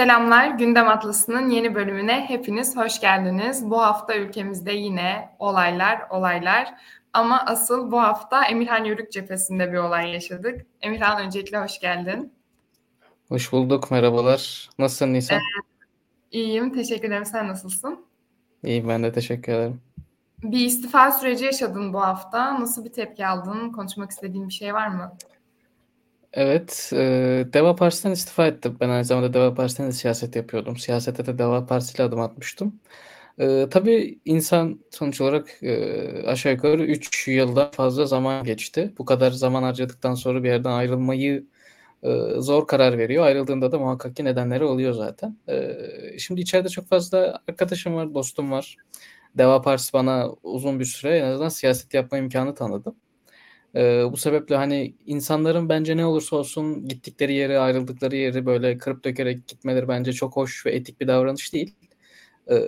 Selamlar, Gündem Atlası'nın yeni bölümüne hepiniz hoş geldiniz. Bu hafta ülkemizde yine olaylar, olaylar. Ama asıl bu hafta Emirhan Yörük cephesinde bir olay yaşadık. Emirhan öncelikle hoş geldin. Hoş bulduk, merhabalar. Nasılsın Nisan? Ee, iyiyim, teşekkür ederim. Sen nasılsın? İyiyim, ben de teşekkür ederim. Bir istifa süreci yaşadın bu hafta. Nasıl bir tepki aldın? Konuşmak istediğin bir şey var mı? Evet, e, Deva Partisi'nden istifa ettim. Ben aynı zamanda Deva Partisi'nden de siyaset yapıyordum. Siyasete de Deva Partisi'yle adım atmıştım. E, tabii insan sonuç olarak e, aşağı yukarı 3 yılda fazla zaman geçti. Bu kadar zaman harcadıktan sonra bir yerden ayrılmayı e, zor karar veriyor. Ayrıldığında da muhakkak ki nedenleri oluyor zaten. E, şimdi içeride çok fazla arkadaşım var, dostum var. Deva Partisi bana uzun bir süre en azından siyaset yapma imkanı tanıdı. Ee, bu sebeple hani insanların bence ne olursa olsun gittikleri yeri, ayrıldıkları yeri böyle kırıp dökerek gitmeleri bence çok hoş ve etik bir davranış değil. Ee,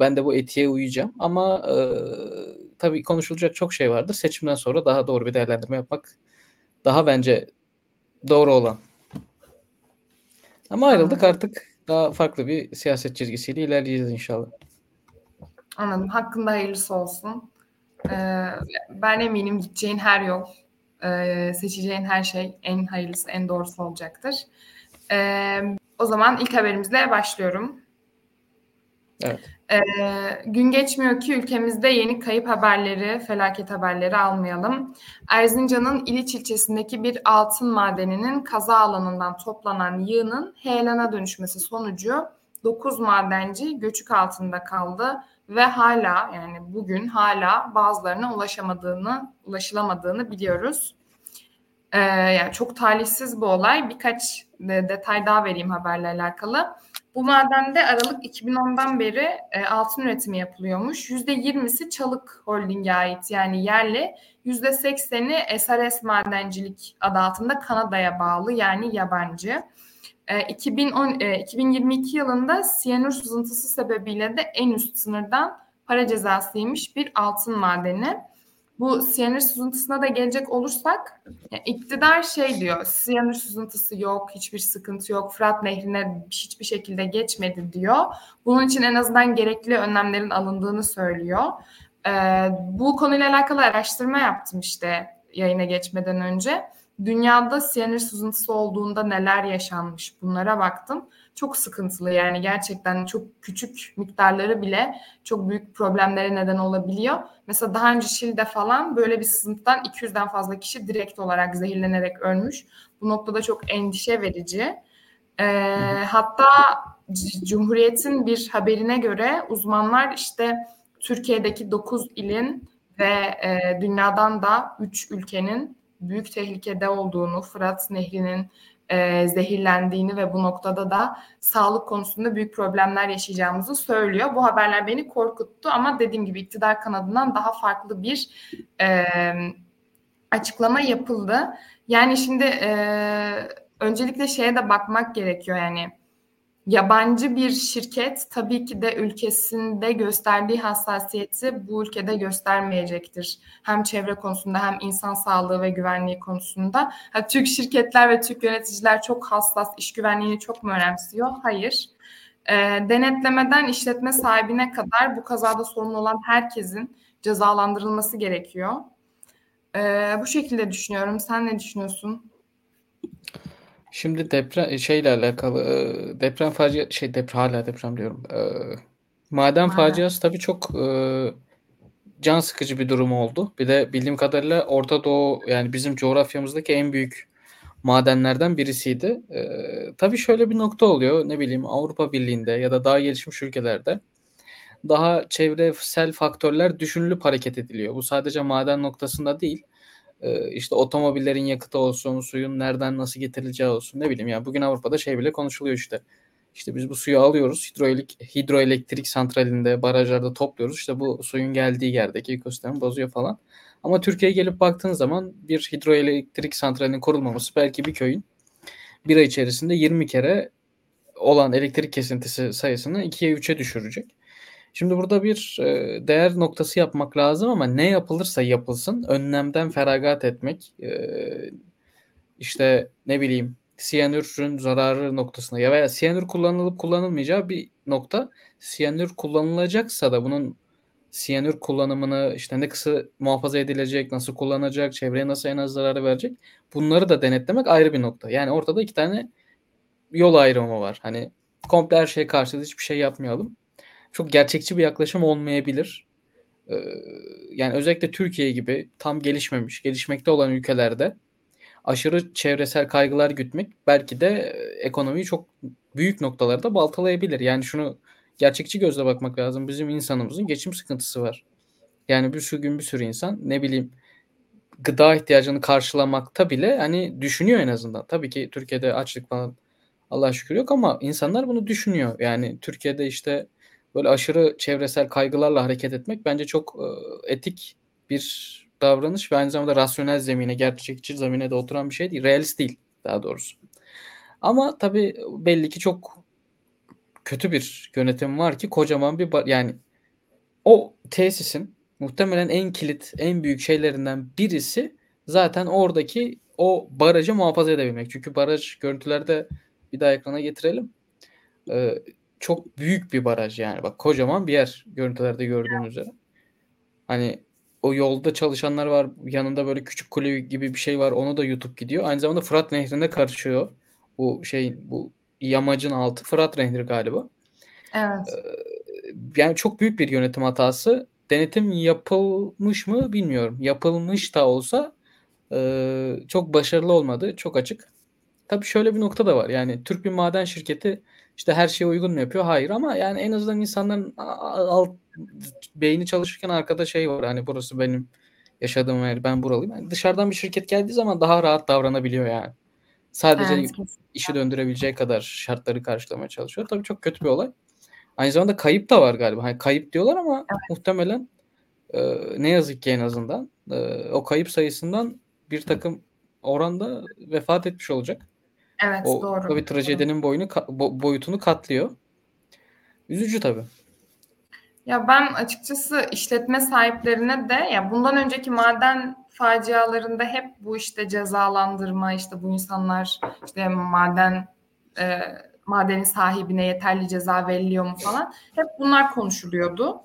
ben de bu etiğe uyacağım ama e, tabii konuşulacak çok şey vardır. Seçimden sonra daha doğru bir değerlendirme yapmak daha bence doğru olan. Ama ayrıldık artık daha farklı bir siyaset çizgisiyle ilerleyeceğiz inşallah. Anladım. Hakkında hayırlısı olsun. Ee, ben eminim gideceğin her yol, e, seçeceğin her şey en hayırlısı, en doğrusu olacaktır. Ee, o zaman ilk haberimizle başlıyorum. Evet. Ee, gün geçmiyor ki ülkemizde yeni kayıp haberleri, felaket haberleri almayalım. Erzincan'ın İliç ilçesindeki bir altın madeninin kaza alanından toplanan yığının heyelana dönüşmesi sonucu 9 madenci göçük altında kaldı ve hala yani bugün hala bazılarına ulaşamadığını, ulaşılamadığını biliyoruz. Ee, yani çok talihsiz bu olay. Birkaç de, detay daha vereyim haberle alakalı. Bu madende Aralık 2010'dan beri e, altın üretimi yapılıyormuş. %20'si Çalık Holding'e ait yani yerli. %80'i SRS Madencilik adı altında Kanada'ya bağlı yani yabancı. 2010, e, 2022 e, yılında siyanür sızıntısı sebebiyle de en üst sınırdan para cezasıymış bir altın madeni. Bu siyanür sızıntısına da gelecek olursak iktidar şey diyor siyanür sızıntısı yok hiçbir sıkıntı yok Fırat Nehri'ne hiçbir şekilde geçmedi diyor. Bunun için en azından gerekli önlemlerin alındığını söylüyor. Ee, bu konuyla alakalı araştırma yaptım işte yayına geçmeden önce dünyada siyanür sızıntısı olduğunda neler yaşanmış bunlara baktım. Çok sıkıntılı yani gerçekten çok küçük miktarları bile çok büyük problemlere neden olabiliyor. Mesela daha önce Şili'de falan böyle bir sızıntıdan 200'den fazla kişi direkt olarak zehirlenerek ölmüş. Bu noktada çok endişe verici. Ee, hatta Cumhuriyet'in bir haberine göre uzmanlar işte Türkiye'deki 9 ilin ve e, dünyadan da 3 ülkenin büyük tehlikede olduğunu, Fırat Nehri'nin e, zehirlendiğini ve bu noktada da sağlık konusunda büyük problemler yaşayacağımızı söylüyor. Bu haberler beni korkuttu ama dediğim gibi iktidar kanadından daha farklı bir e, açıklama yapıldı. Yani şimdi e, öncelikle şeye de bakmak gerekiyor yani yabancı bir şirket tabii ki de ülkesinde gösterdiği hassasiyeti bu ülkede göstermeyecektir. Hem çevre konusunda hem insan sağlığı ve güvenliği konusunda. Ha, Türk şirketler ve Türk yöneticiler çok hassas, iş güvenliğini çok mu önemsiyor? Hayır. E, denetlemeden işletme sahibine kadar bu kazada sorumlu olan herkesin cezalandırılması gerekiyor. E, bu şekilde düşünüyorum. Sen ne düşünüyorsun? Şimdi deprem e, şeyle alakalı e, deprem facia şey deprem hala deprem diyorum. E, maden faciası tabii çok can sıkıcı bir durum oldu. Bir de bildiğim kadarıyla Orta Doğu yani bizim coğrafyamızdaki en büyük madenlerden birisiydi. tabii şöyle bir nokta oluyor. Ne bileyim Avrupa Birliği'nde ya da daha gelişmiş ülkelerde daha çevresel faktörler düşünülüp hareket ediliyor. Bu sadece maden noktasında değil işte otomobillerin yakıtı olsun, suyun nereden nasıl getirileceği olsun ne bileyim ya bugün Avrupa'da şey bile konuşuluyor işte. İşte biz bu suyu alıyoruz hidroelik, hidroelektrik santralinde barajlarda topluyoruz. İşte bu suyun geldiği yerdeki ekosistemi bozuyor falan. Ama Türkiye'ye gelip baktığın zaman bir hidroelektrik santralinin kurulmaması belki bir köyün bir ay içerisinde 20 kere olan elektrik kesintisi sayısını 2'ye 3'e düşürecek. Şimdi burada bir e, değer noktası yapmak lazım ama ne yapılırsa yapılsın önlemden feragat etmek e, işte ne bileyim siyanürün zararı noktasında ya veya siyanür kullanılıp kullanılmayacağı bir nokta. Siyanür kullanılacaksa da bunun siyanür kullanımını işte ne kısa muhafaza edilecek, nasıl kullanacak, çevreye nasıl en az zararı verecek bunları da denetlemek ayrı bir nokta. Yani ortada iki tane yol ayrımı var. Hani komple her şeye karşı hiçbir şey yapmayalım. Çok gerçekçi bir yaklaşım olmayabilir. Ee, yani özellikle Türkiye gibi tam gelişmemiş, gelişmekte olan ülkelerde aşırı çevresel kaygılar gütmek belki de ekonomiyi çok büyük noktalarda baltalayabilir. Yani şunu gerçekçi gözle bakmak lazım. Bizim insanımızın geçim sıkıntısı var. Yani bir sürü gün bir sürü insan ne bileyim gıda ihtiyacını karşılamakta bile hani düşünüyor en azından. Tabii ki Türkiye'de açlık falan Allah şükür yok ama insanlar bunu düşünüyor. Yani Türkiye'de işte böyle aşırı çevresel kaygılarla hareket etmek bence çok e, etik bir davranış ve aynı zamanda rasyonel zemine, gerçekçi zemine de oturan bir şey değil. Realist değil daha doğrusu. Ama tabii belli ki çok kötü bir yönetim var ki kocaman bir yani o tesisin muhtemelen en kilit, en büyük şeylerinden birisi zaten oradaki o barajı muhafaza edebilmek. Çünkü baraj görüntülerde bir daha ekrana getirelim. Ee, çok büyük bir baraj yani. Bak kocaman bir yer görüntülerde gördüğünüz üzere. Hani o yolda çalışanlar var. Yanında böyle küçük kule gibi bir şey var. Onu da YouTube gidiyor. Aynı zamanda Fırat Nehri'nde karışıyor. Bu şey bu yamacın altı Fırat Nehri galiba. Evet. Ee, yani çok büyük bir yönetim hatası. Denetim yapılmış mı bilmiyorum. Yapılmış da olsa e, çok başarılı olmadı. Çok açık. Tabii şöyle bir nokta da var. Yani Türk bir maden şirketi işte her şeye uygun mu yapıyor? Hayır ama yani en azından insanların alt beyni çalışırken arkada şey var. Hani burası benim yaşadığım yer. Ben buralıyım. Yani dışarıdan bir şirket geldiği zaman daha rahat davranabiliyor yani. Sadece evet, işi döndürebileceği kadar şartları karşılamaya çalışıyor. Tabii çok kötü bir olay. Aynı zamanda kayıp da var galiba. Hani kayıp diyorlar ama evet. muhtemelen e, ne yazık ki en azından e, o kayıp sayısından bir takım oranda vefat etmiş olacak. Evet o, doğru. Tabii trajedinin boyunu bo, boyutunu katlıyor. Üzücü tabii. Ya ben açıkçası işletme sahiplerine de ya bundan önceki maden facialarında hep bu işte cezalandırma işte bu insanlar işte maden e, madenin sahibine yeterli ceza veriliyor mu falan hep bunlar konuşuluyordu.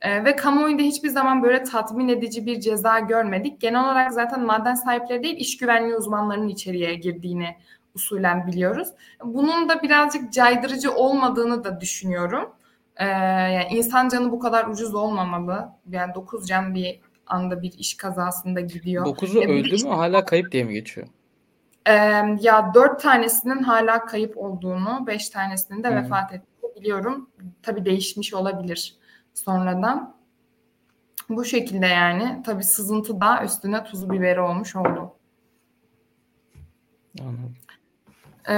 E, ve kamuoyunda hiçbir zaman böyle tatmin edici bir ceza görmedik. Genel olarak zaten maden sahipleri değil iş güvenliği uzmanlarının içeriye girdiğini usulen biliyoruz. Bunun da birazcık caydırıcı olmadığını da düşünüyorum. Ee, yani insan canı bu kadar ucuz olmamalı. Yani 9 can bir anda bir iş kazasında gidiyor. 9'u öldü mü hala kayıp diye mi geçiyor? E, ya 4 tanesinin hala kayıp olduğunu, 5 tanesinin de hmm. vefat ettiğini biliyorum. Tabii değişmiş olabilir sonradan. Bu şekilde yani. Tabii sızıntı da üstüne tuz biberi olmuş oldu. Anladım. Ee,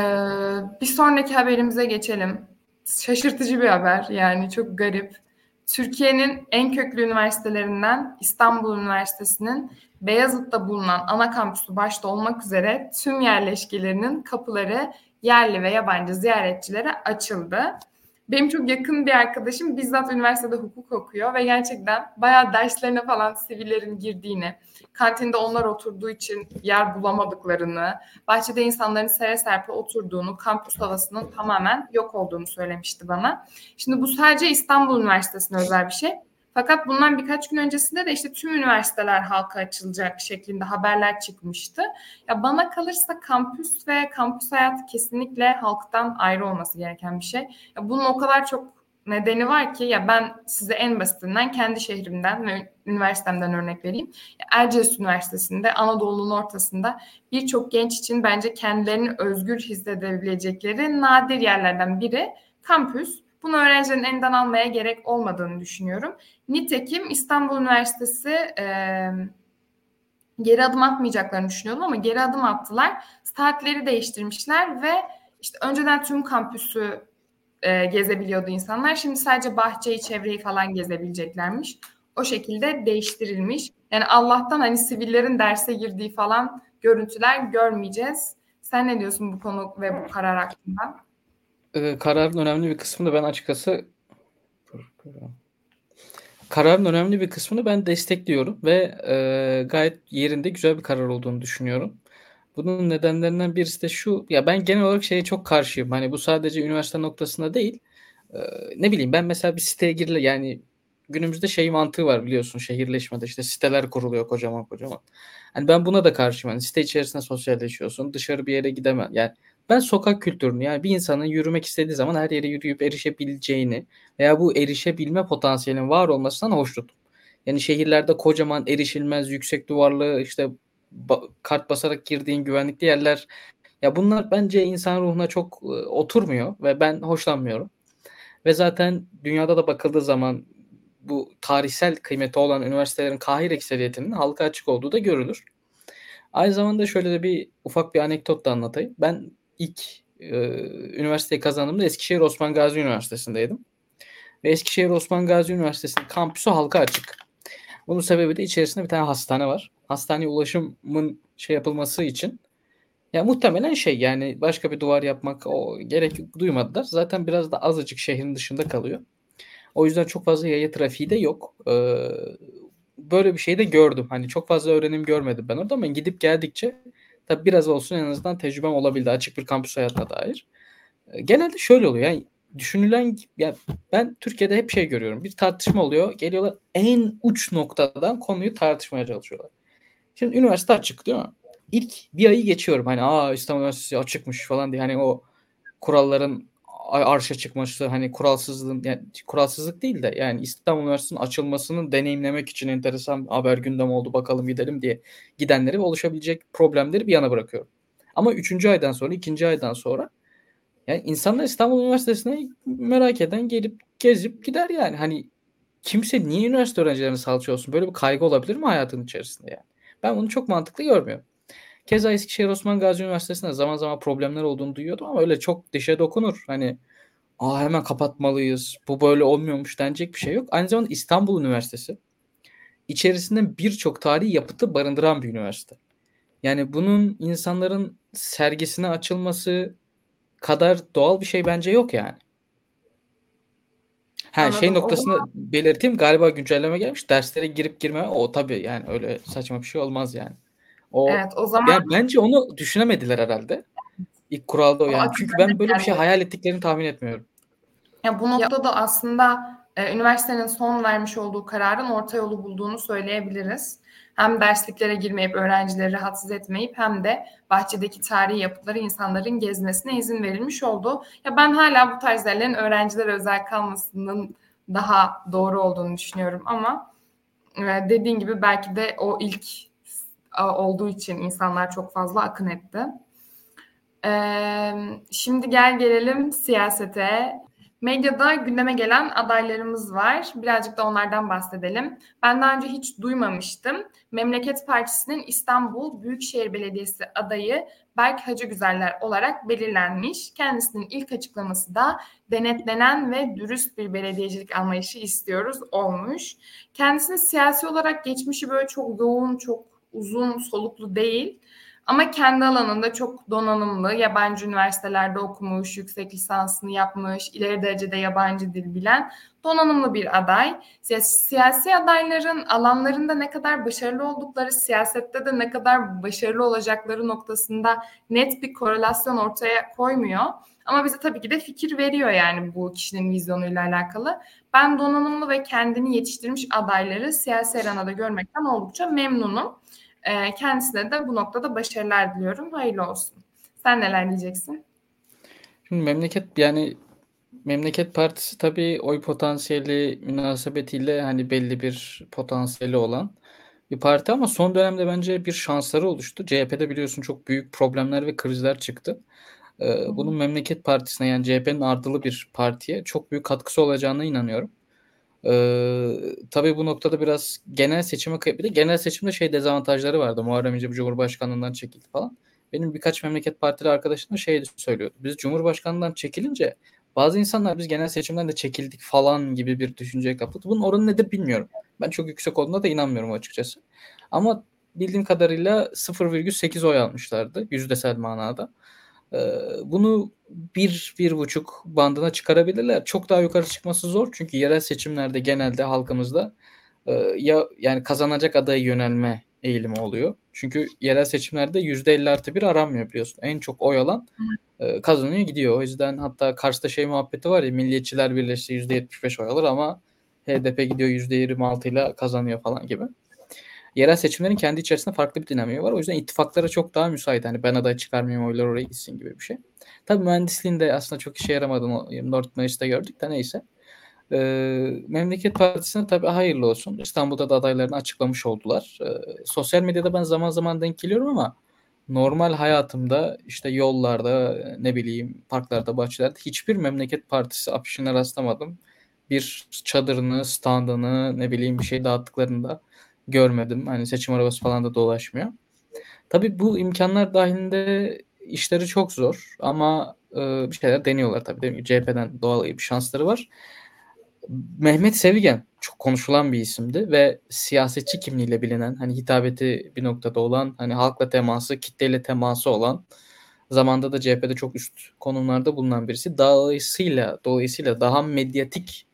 bir sonraki haberimize geçelim. Şaşırtıcı bir haber yani çok garip. Türkiye'nin en köklü üniversitelerinden İstanbul Üniversitesi'nin Beyazıt'ta bulunan ana kampüsü başta olmak üzere tüm yerleşkelerinin kapıları yerli ve yabancı ziyaretçilere açıldı. Benim çok yakın bir arkadaşım bizzat üniversitede hukuk okuyor ve gerçekten bayağı derslerine falan sivillerin girdiğini, kantinde onlar oturduğu için yer bulamadıklarını, bahçede insanların sere serpe oturduğunu, kampüs havasının tamamen yok olduğunu söylemişti bana. Şimdi bu sadece İstanbul Üniversitesi'ne özel bir şey. Fakat bundan birkaç gün öncesinde de işte tüm üniversiteler halka açılacak şeklinde haberler çıkmıştı. Ya bana kalırsa kampüs ve kampüs hayatı kesinlikle halktan ayrı olması gereken bir şey. Ya bunun o kadar çok nedeni var ki ya ben size en basitinden kendi şehrimden ve üniversitemden örnek vereyim. Erciyes Üniversitesi'nde Anadolu'nun ortasında birçok genç için bence kendilerini özgür hissedebilecekleri nadir yerlerden biri kampüs. Bunu öğrencilerin elinden almaya gerek olmadığını düşünüyorum. Nitekim İstanbul Üniversitesi e, geri adım atmayacaklarını düşünüyordum ama geri adım attılar. Saatleri değiştirmişler ve işte önceden tüm kampüsü e, gezebiliyordu insanlar. Şimdi sadece bahçeyi, çevreyi falan gezebileceklermiş. O şekilde değiştirilmiş. Yani Allah'tan hani sivillerin derse girdiği falan görüntüler görmeyeceğiz. Sen ne diyorsun bu konu ve bu karar hakkında? Ee, kararın önemli bir kısmını ben açıkçası kararın önemli bir kısmını ben destekliyorum ve e, gayet yerinde güzel bir karar olduğunu düşünüyorum. Bunun nedenlerinden birisi de şu. Ya ben genel olarak şeye çok karşıyım. Hani bu sadece üniversite noktasında değil. Ee, ne bileyim ben mesela bir siteye girile yani günümüzde şey mantığı var biliyorsun şehirleşmede işte siteler kuruluyor kocaman kocaman. Hani ben buna da karşıyım. Hani site içerisinde sosyalleşiyorsun. Dışarı bir yere gidemem. Yani ben sokak kültürünü yani bir insanın yürümek istediği zaman her yere yürüyüp erişebileceğini veya bu erişebilme potansiyelinin var olmasından hoşnutum. Yani şehirlerde kocaman erişilmez yüksek duvarlı işte kart basarak girdiğin güvenlikli yerler ya bunlar bence insan ruhuna çok e, oturmuyor ve ben hoşlanmıyorum. Ve zaten dünyada da bakıldığı zaman bu tarihsel kıymeti olan üniversitelerin Kahire ekseriyetinin halka açık olduğu da görülür. Aynı zamanda şöyle de bir ufak bir anekdot da anlatayım. Ben ilk e, üniversiteyi kazandığımda Eskişehir Osman Gazi Üniversitesi'ndeydim. Ve Eskişehir Osman Gazi Üniversitesi'nin kampüsü halka açık. Bunun sebebi de içerisinde bir tane hastane var. Hastaneye ulaşımın şey yapılması için ya muhtemelen şey yani başka bir duvar yapmak o gerek duymadılar. Zaten biraz da azıcık şehrin dışında kalıyor. O yüzden çok fazla yaya trafiği de yok. Ee, böyle bir şey de gördüm. Hani çok fazla öğrenim görmedim ben orada ama gidip geldikçe tabii biraz olsun en azından tecrübem olabildi açık bir kampüs hayatına dair. Ee, genelde şöyle oluyor. Yani düşünülen ya ben Türkiye'de hep şey görüyorum. Bir tartışma oluyor. Geliyorlar en uç noktadan konuyu tartışmaya çalışıyorlar. Şimdi üniversite açık değil mi? İlk bir ayı geçiyorum. Hani aa İstanbul Üniversitesi açıkmış falan diye. Hani o kuralların arşa çıkması hani kuralsızlığın yani kuralsızlık değil de yani İstanbul Üniversitesi'nin açılmasının deneyimlemek için enteresan haber gündem oldu bakalım gidelim diye gidenleri ve oluşabilecek problemleri bir yana bırakıyorum. Ama üçüncü aydan sonra ikinci aydan sonra yani insanlar İstanbul Üniversitesi'ne merak eden gelip gezip gider yani. Hani kimse niye üniversite öğrencilerini salça olsun? Böyle bir kaygı olabilir mi hayatın içerisinde yani? Ben bunu çok mantıklı görmüyorum. Keza Eskişehir Osman Gazi Üniversitesi'nde zaman zaman problemler olduğunu duyuyordum ama öyle çok dişe dokunur. Hani Aa, hemen kapatmalıyız. Bu böyle olmuyormuş denecek bir şey yok. Aynı zamanda İstanbul Üniversitesi içerisinde birçok tarihi yapıtı barındıran bir üniversite. Yani bunun insanların sergisine açılması kadar doğal bir şey bence yok yani. Ha Anladım. şey noktasını belirteyim galiba güncelleme gelmiş. Derslere girip girme o tabii yani öyle saçma bir şey olmaz yani. O, evet o zaman. Yani bence onu düşünemediler herhalde. İlk kuralda o yani. O Çünkü ben böyle bir şey hayal ettiklerini tahmin etmiyorum. Ya bu noktada ya. aslında e, üniversitenin son vermiş olduğu kararın orta yolu bulduğunu söyleyebiliriz. Hem dersliklere girmeyip öğrencileri rahatsız etmeyip hem de bahçedeki tarihi yapıtları insanların gezmesine izin verilmiş oldu. Ya ben hala bu tarz yerlerin öğrencilere özel kalmasının daha doğru olduğunu düşünüyorum ama e, dediğin gibi belki de o ilk olduğu için insanlar çok fazla akın etti. Şimdi gel gelelim siyasete. Medyada gündeme gelen adaylarımız var. Birazcık da onlardan bahsedelim. Ben daha önce hiç duymamıştım. Memleket Partisi'nin İstanbul Büyükşehir Belediyesi adayı Berk Hacı Güzeller olarak belirlenmiş. Kendisinin ilk açıklaması da denetlenen ve dürüst bir belediyecilik anlayışı istiyoruz olmuş. Kendisinin siyasi olarak geçmişi böyle çok yoğun, çok uzun soluklu değil. Ama kendi alanında çok donanımlı, yabancı üniversitelerde okumuş, yüksek lisansını yapmış, ileri derecede yabancı dil bilen donanımlı bir aday. Siyasi adayların alanlarında ne kadar başarılı oldukları, siyasette de ne kadar başarılı olacakları noktasında net bir korelasyon ortaya koymuyor. Ama bize tabii ki de fikir veriyor yani bu kişinin vizyonuyla alakalı. Ben donanımlı ve kendini yetiştirmiş adayları siyasi arenada görmekten oldukça memnunum. E, kendisine de bu noktada başarılar diliyorum. Hayırlı olsun. Sen neler diyeceksin? Şimdi memleket yani Memleket Partisi tabii oy potansiyeli münasebetiyle hani belli bir potansiyeli olan bir parti ama son dönemde bence bir şansları oluştu. CHP'de biliyorsun çok büyük problemler ve krizler çıktı. Ee, bunun Memleket Partisi'ne yani CHP'nin ardılı bir partiye çok büyük katkısı olacağına inanıyorum. Ee, tabii bu noktada biraz genel seçime de genel seçimde şey dezavantajları vardı. Muharrem İnce Cumhurbaşkanlığından çekildi falan. Benim birkaç memleket partili arkadaşım da şey söylüyordu. Biz Cumhurbaşkanlığından çekilince bazı insanlar biz genel seçimden de çekildik falan gibi bir düşünceye kapıldı. Bunun oranı nedir bilmiyorum. Ben çok yüksek olduğuna da inanmıyorum açıkçası. Ama bildiğim kadarıyla 0,8 oy almışlardı yüzdesel manada. Ee, bunu bir, bir buçuk bandına çıkarabilirler. Çok daha yukarı çıkması zor çünkü yerel seçimlerde genelde halkımızda e, ya yani kazanacak adaya yönelme eğilimi oluyor. Çünkü yerel seçimlerde %50 artı bir aranmıyor biliyorsun. En çok oy alan e, kazanıyor gidiyor. O yüzden hatta Kars'ta şey muhabbeti var ya milliyetçiler birleşti %75 oy alır ama HDP gidiyor %26 ile kazanıyor falan gibi. Yerel seçimlerin kendi içerisinde farklı bir dinamiği var. O yüzden ittifaklara çok daha müsait. Hani ben aday çıkarmayayım oylar oraya gitsin gibi bir şey. Tabii mühendisliğin de aslında çok işe yaramadığını North Mayıs'ta gördük de neyse. E, Memleket Partisi'ne tabii hayırlı olsun. İstanbul'da da adaylarını açıklamış oldular. E, sosyal medyada ben zaman zaman denk geliyorum ama normal hayatımda işte yollarda ne bileyim parklarda bahçelerde hiçbir Memleket Partisi afişine rastlamadım. Bir çadırını, standını ne bileyim bir şey dağıttıklarını da görmedim. Hani seçim arabası falan da dolaşmıyor. Tabii bu imkanlar dahilinde işleri çok zor ama e, bir şeyler deniyorlar tabii. Değil mi? CHP'den doğal bir şansları var. Mehmet Sevigen çok konuşulan bir isimdi ve siyasetçi kimliğiyle bilinen hani hitabeti bir noktada olan hani halkla teması kitleyle teması olan zamanda da CHP'de çok üst konumlarda bulunan birisi. Dolayısıyla dolayısıyla daha medyatik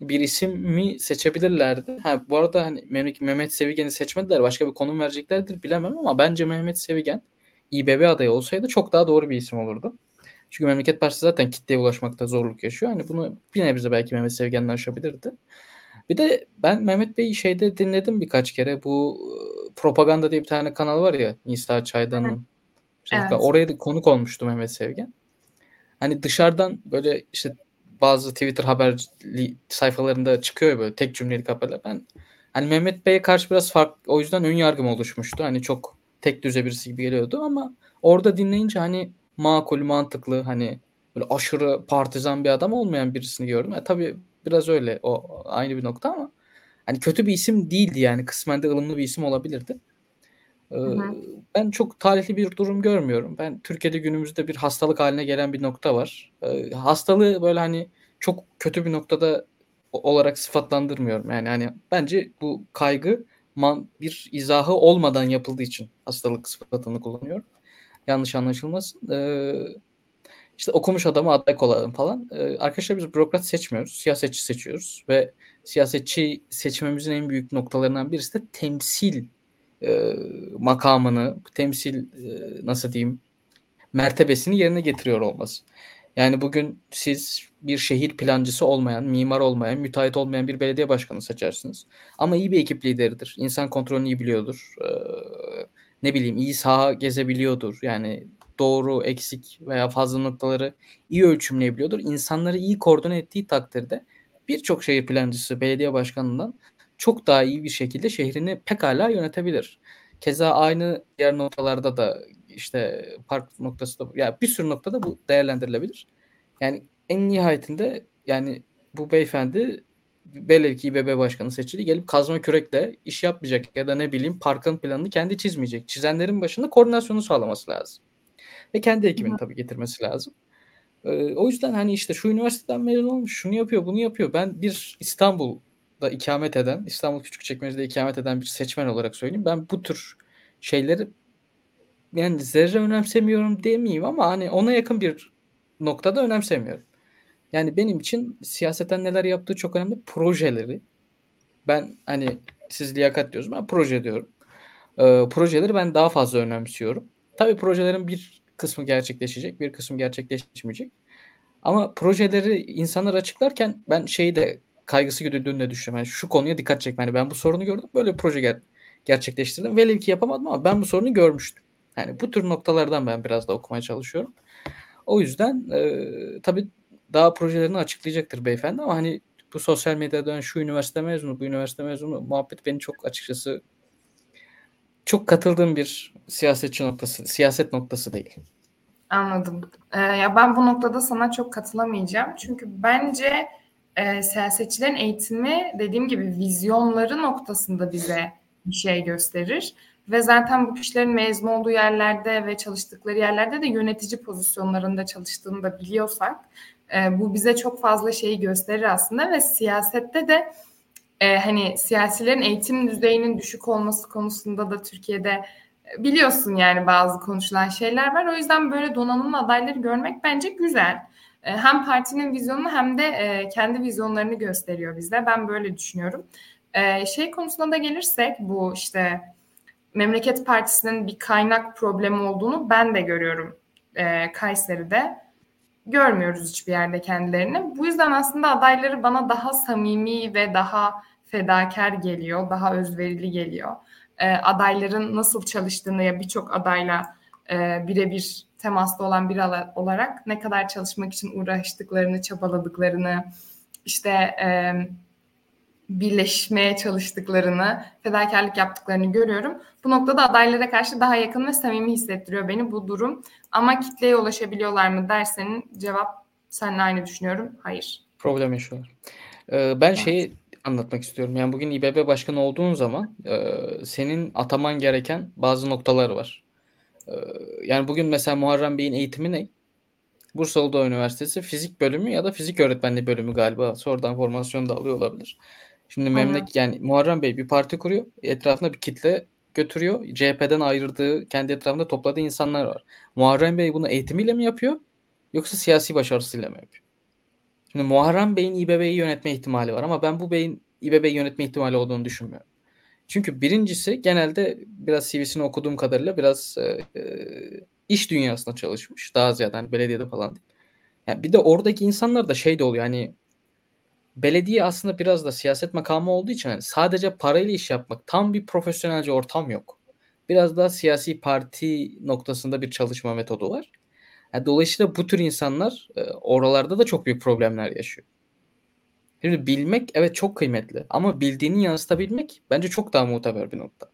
bir isim mi seçebilirlerdi. Ha, bu arada hani Mehmet Sevigen'i seçmediler. Başka bir konum vereceklerdir bilemem ama bence Mehmet Sevigen İBB adayı olsaydı çok daha doğru bir isim olurdu. Çünkü Memleket Partisi zaten kitleye ulaşmakta zorluk yaşıyor. Hani bunu bir nebze belki Mehmet Sevgen'den aşabilirdi. Bir de ben Mehmet Bey'i şeyde dinledim birkaç kere. Bu e, propaganda diye bir tane kanal var ya Nisa Çaydan'ın. Evet. Oraya da konuk olmuştu Mehmet Sevgen. Hani dışarıdan böyle işte bazı Twitter haber sayfalarında çıkıyor böyle tek cümlelik haberler. Ben hani Mehmet Bey'e karşı biraz farklı o yüzden ön yargım oluşmuştu. Hani çok tek düze birisi gibi geliyordu ama orada dinleyince hani makul, mantıklı hani böyle aşırı partizan bir adam olmayan birisini gördüm. E, tabii biraz öyle o aynı bir nokta ama hani kötü bir isim değildi yani kısmen de ılımlı bir isim olabilirdi. Ee, ben çok talihli bir durum görmüyorum. Ben Türkiye'de günümüzde bir hastalık haline gelen bir nokta var. Ee, hastalığı böyle hani çok kötü bir noktada olarak sıfatlandırmıyorum. Yani hani bence bu kaygı man, bir izahı olmadan yapıldığı için hastalık sıfatını kullanıyorum. Yanlış anlaşılmasın. Ee, işte okumuş adamı aday olalım falan. Ee, arkadaşlar biz bürokrat seçmiyoruz. Siyasetçi seçiyoruz. Ve siyasetçi seçmemizin en büyük noktalarından birisi de temsil e, makamını, temsil e, nasıl diyeyim mertebesini yerine getiriyor olması. Yani bugün siz bir şehir plancısı olmayan, mimar olmayan, müteahhit olmayan bir belediye başkanı seçersiniz. Ama iyi bir ekip lideridir. İnsan kontrolünü iyi biliyordur. Ee, ne bileyim iyi saha gezebiliyordur. Yani doğru, eksik veya fazla noktaları iyi ölçümleyebiliyordur. İnsanları iyi koordine ettiği takdirde birçok şehir plancısı belediye başkanından çok daha iyi bir şekilde şehrini pekala yönetebilir. Keza aynı diğer noktalarda da işte park noktası da ya yani bir sürü noktada bu değerlendirilebilir. Yani en nihayetinde yani bu beyefendi velev ki İBB başkanı seçildi gelip kazma kürekle iş yapmayacak ya da ne bileyim parkın planını kendi çizmeyecek. Çizenlerin başında koordinasyonu sağlaması lazım. Ve kendi ekibini tabii getirmesi lazım. Ee, o yüzden hani işte şu üniversiteden mezun olmuş, şunu yapıyor, bunu yapıyor. Ben bir İstanbul'da ikamet eden, İstanbul Küçükçekmece'de ikamet eden bir seçmen olarak söyleyeyim. Ben bu tür şeyleri yani zerre önemsemiyorum demeyeyim ama hani ona yakın bir noktada önemsemiyorum. Yani benim için siyaseten neler yaptığı çok önemli. Projeleri. Ben hani siz liyakat diyorsunuz ben proje diyorum. Ee, projeleri ben daha fazla önemsiyorum. Tabii projelerin bir kısmı gerçekleşecek, bir kısmı gerçekleşmeyecek. Ama projeleri insanlar açıklarken ben şeyi de kaygısı güdüldüğünü düşünüyorum. Yani şu konuya dikkat çekme. Yani ben bu sorunu gördüm. Böyle bir proje ger- gerçekleştirdim. Velev ki yapamadım ama ben bu sorunu görmüştüm. Yani bu tür noktalardan ben biraz da okumaya çalışıyorum. O yüzden e, tabii daha projelerini açıklayacaktır beyefendi ama hani bu sosyal medyadan şu üniversite mezunu, bu üniversite mezunu muhabbet beni çok açıkçası çok katıldığım bir siyasetçi noktası, siyaset noktası değil. Anladım. Ee, ya ben bu noktada sana çok katılamayacağım. Çünkü bence e, siyasetçilerin eğitimi dediğim gibi vizyonları noktasında bize bir şey gösterir. Ve zaten bu kişilerin mezun olduğu yerlerde ve çalıştıkları yerlerde de yönetici pozisyonlarında çalıştığını da biliyorsak e, bu bize çok fazla şeyi gösterir aslında ve siyasette de e, hani siyasilerin eğitim düzeyinin düşük olması konusunda da Türkiye'de e, biliyorsun yani bazı konuşulan şeyler var. O yüzden böyle donanımlı adayları görmek bence güzel. E, hem partinin vizyonunu hem de e, kendi vizyonlarını gösteriyor bize. Ben böyle düşünüyorum. E, şey konusuna da gelirsek bu işte Memleket Partisi'nin bir kaynak problemi olduğunu ben de görüyorum Kayseri'de. Görmüyoruz hiçbir yerde kendilerini. Bu yüzden aslında adayları bana daha samimi ve daha fedakar geliyor, daha özverili geliyor. Adayların nasıl çalıştığını ya birçok adayla birebir temasta olan bir olarak ne kadar çalışmak için uğraştıklarını, çabaladıklarını, işte e, birleşmeye çalıştıklarını, fedakarlık yaptıklarını görüyorum. Bu noktada adaylara karşı daha yakın ve samimi hissettiriyor beni bu durum. Ama kitleye ulaşabiliyorlar mı dersenin cevap seninle aynı düşünüyorum. Hayır. Problem yaşıyorlar. Ee, ben evet. şeyi anlatmak istiyorum. Yani bugün İBB başkanı olduğun zaman e, senin ataman gereken bazı noktalar var. E, yani bugün mesela Muharrem Bey'in eğitimi ne? Bursa Uludağ Üniversitesi fizik bölümü ya da fizik öğretmenliği bölümü galiba. Sonradan formasyon da alıyor olabilir. Şimdi memlek yani Muharrem Bey bir parti kuruyor. Etrafında bir kitle götürüyor. CHP'den ayırdığı, kendi etrafında topladığı insanlar var. Muharrem Bey bunu eğitimiyle mi yapıyor? Yoksa siyasi başarısıyla mı yapıyor? Şimdi Muharrem Bey'in İBB'yi yönetme ihtimali var ama ben bu Bey'in İBB'yi yönetme ihtimali olduğunu düşünmüyorum. Çünkü birincisi genelde biraz CV'sini okuduğum kadarıyla biraz e, e, iş dünyasında çalışmış. Daha ziyade hani belediyede falan. Yani bir de oradaki insanlar da şey de oluyor hani belediye aslında biraz da siyaset makamı olduğu için yani sadece parayla iş yapmak tam bir profesyonelce ortam yok. Biraz daha siyasi parti noktasında bir çalışma metodu var. Yani dolayısıyla bu tür insanlar e, oralarda da çok büyük problemler yaşıyor. Şimdi bilmek evet çok kıymetli ama bildiğini yansıtabilmek bence çok daha muteber bir nokta.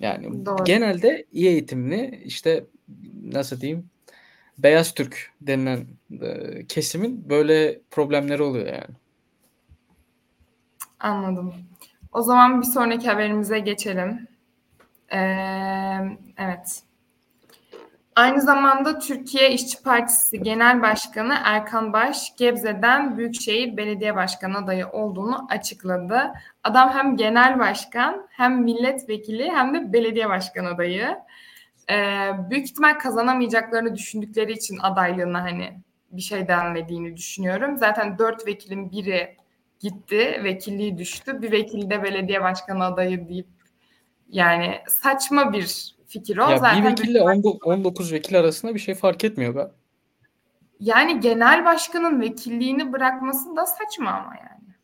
Yani Doğru. genelde iyi eğitimli işte nasıl diyeyim beyaz Türk denilen e, kesimin böyle problemleri oluyor yani. Anladım. O zaman bir sonraki haberimize geçelim. Ee, evet. Aynı zamanda Türkiye İşçi Partisi Genel Başkanı Erkan Baş, Gebze'den Büyükşehir Belediye Başkanı adayı olduğunu açıkladı. Adam hem genel başkan hem milletvekili hem de belediye başkanı adayı e, büyük ihtimal kazanamayacaklarını düşündükleri için adaylığına hani bir şey denmediğini düşünüyorum. Zaten dört vekilin biri gitti, vekilliği düştü. Bir vekil de belediye başkanı adayı deyip yani saçma bir fikir o. Ya Zaten bir vekille 19 vekil arasında bir şey fark etmiyor be. Yani genel başkanın vekilliğini bırakması da saçma ama yani.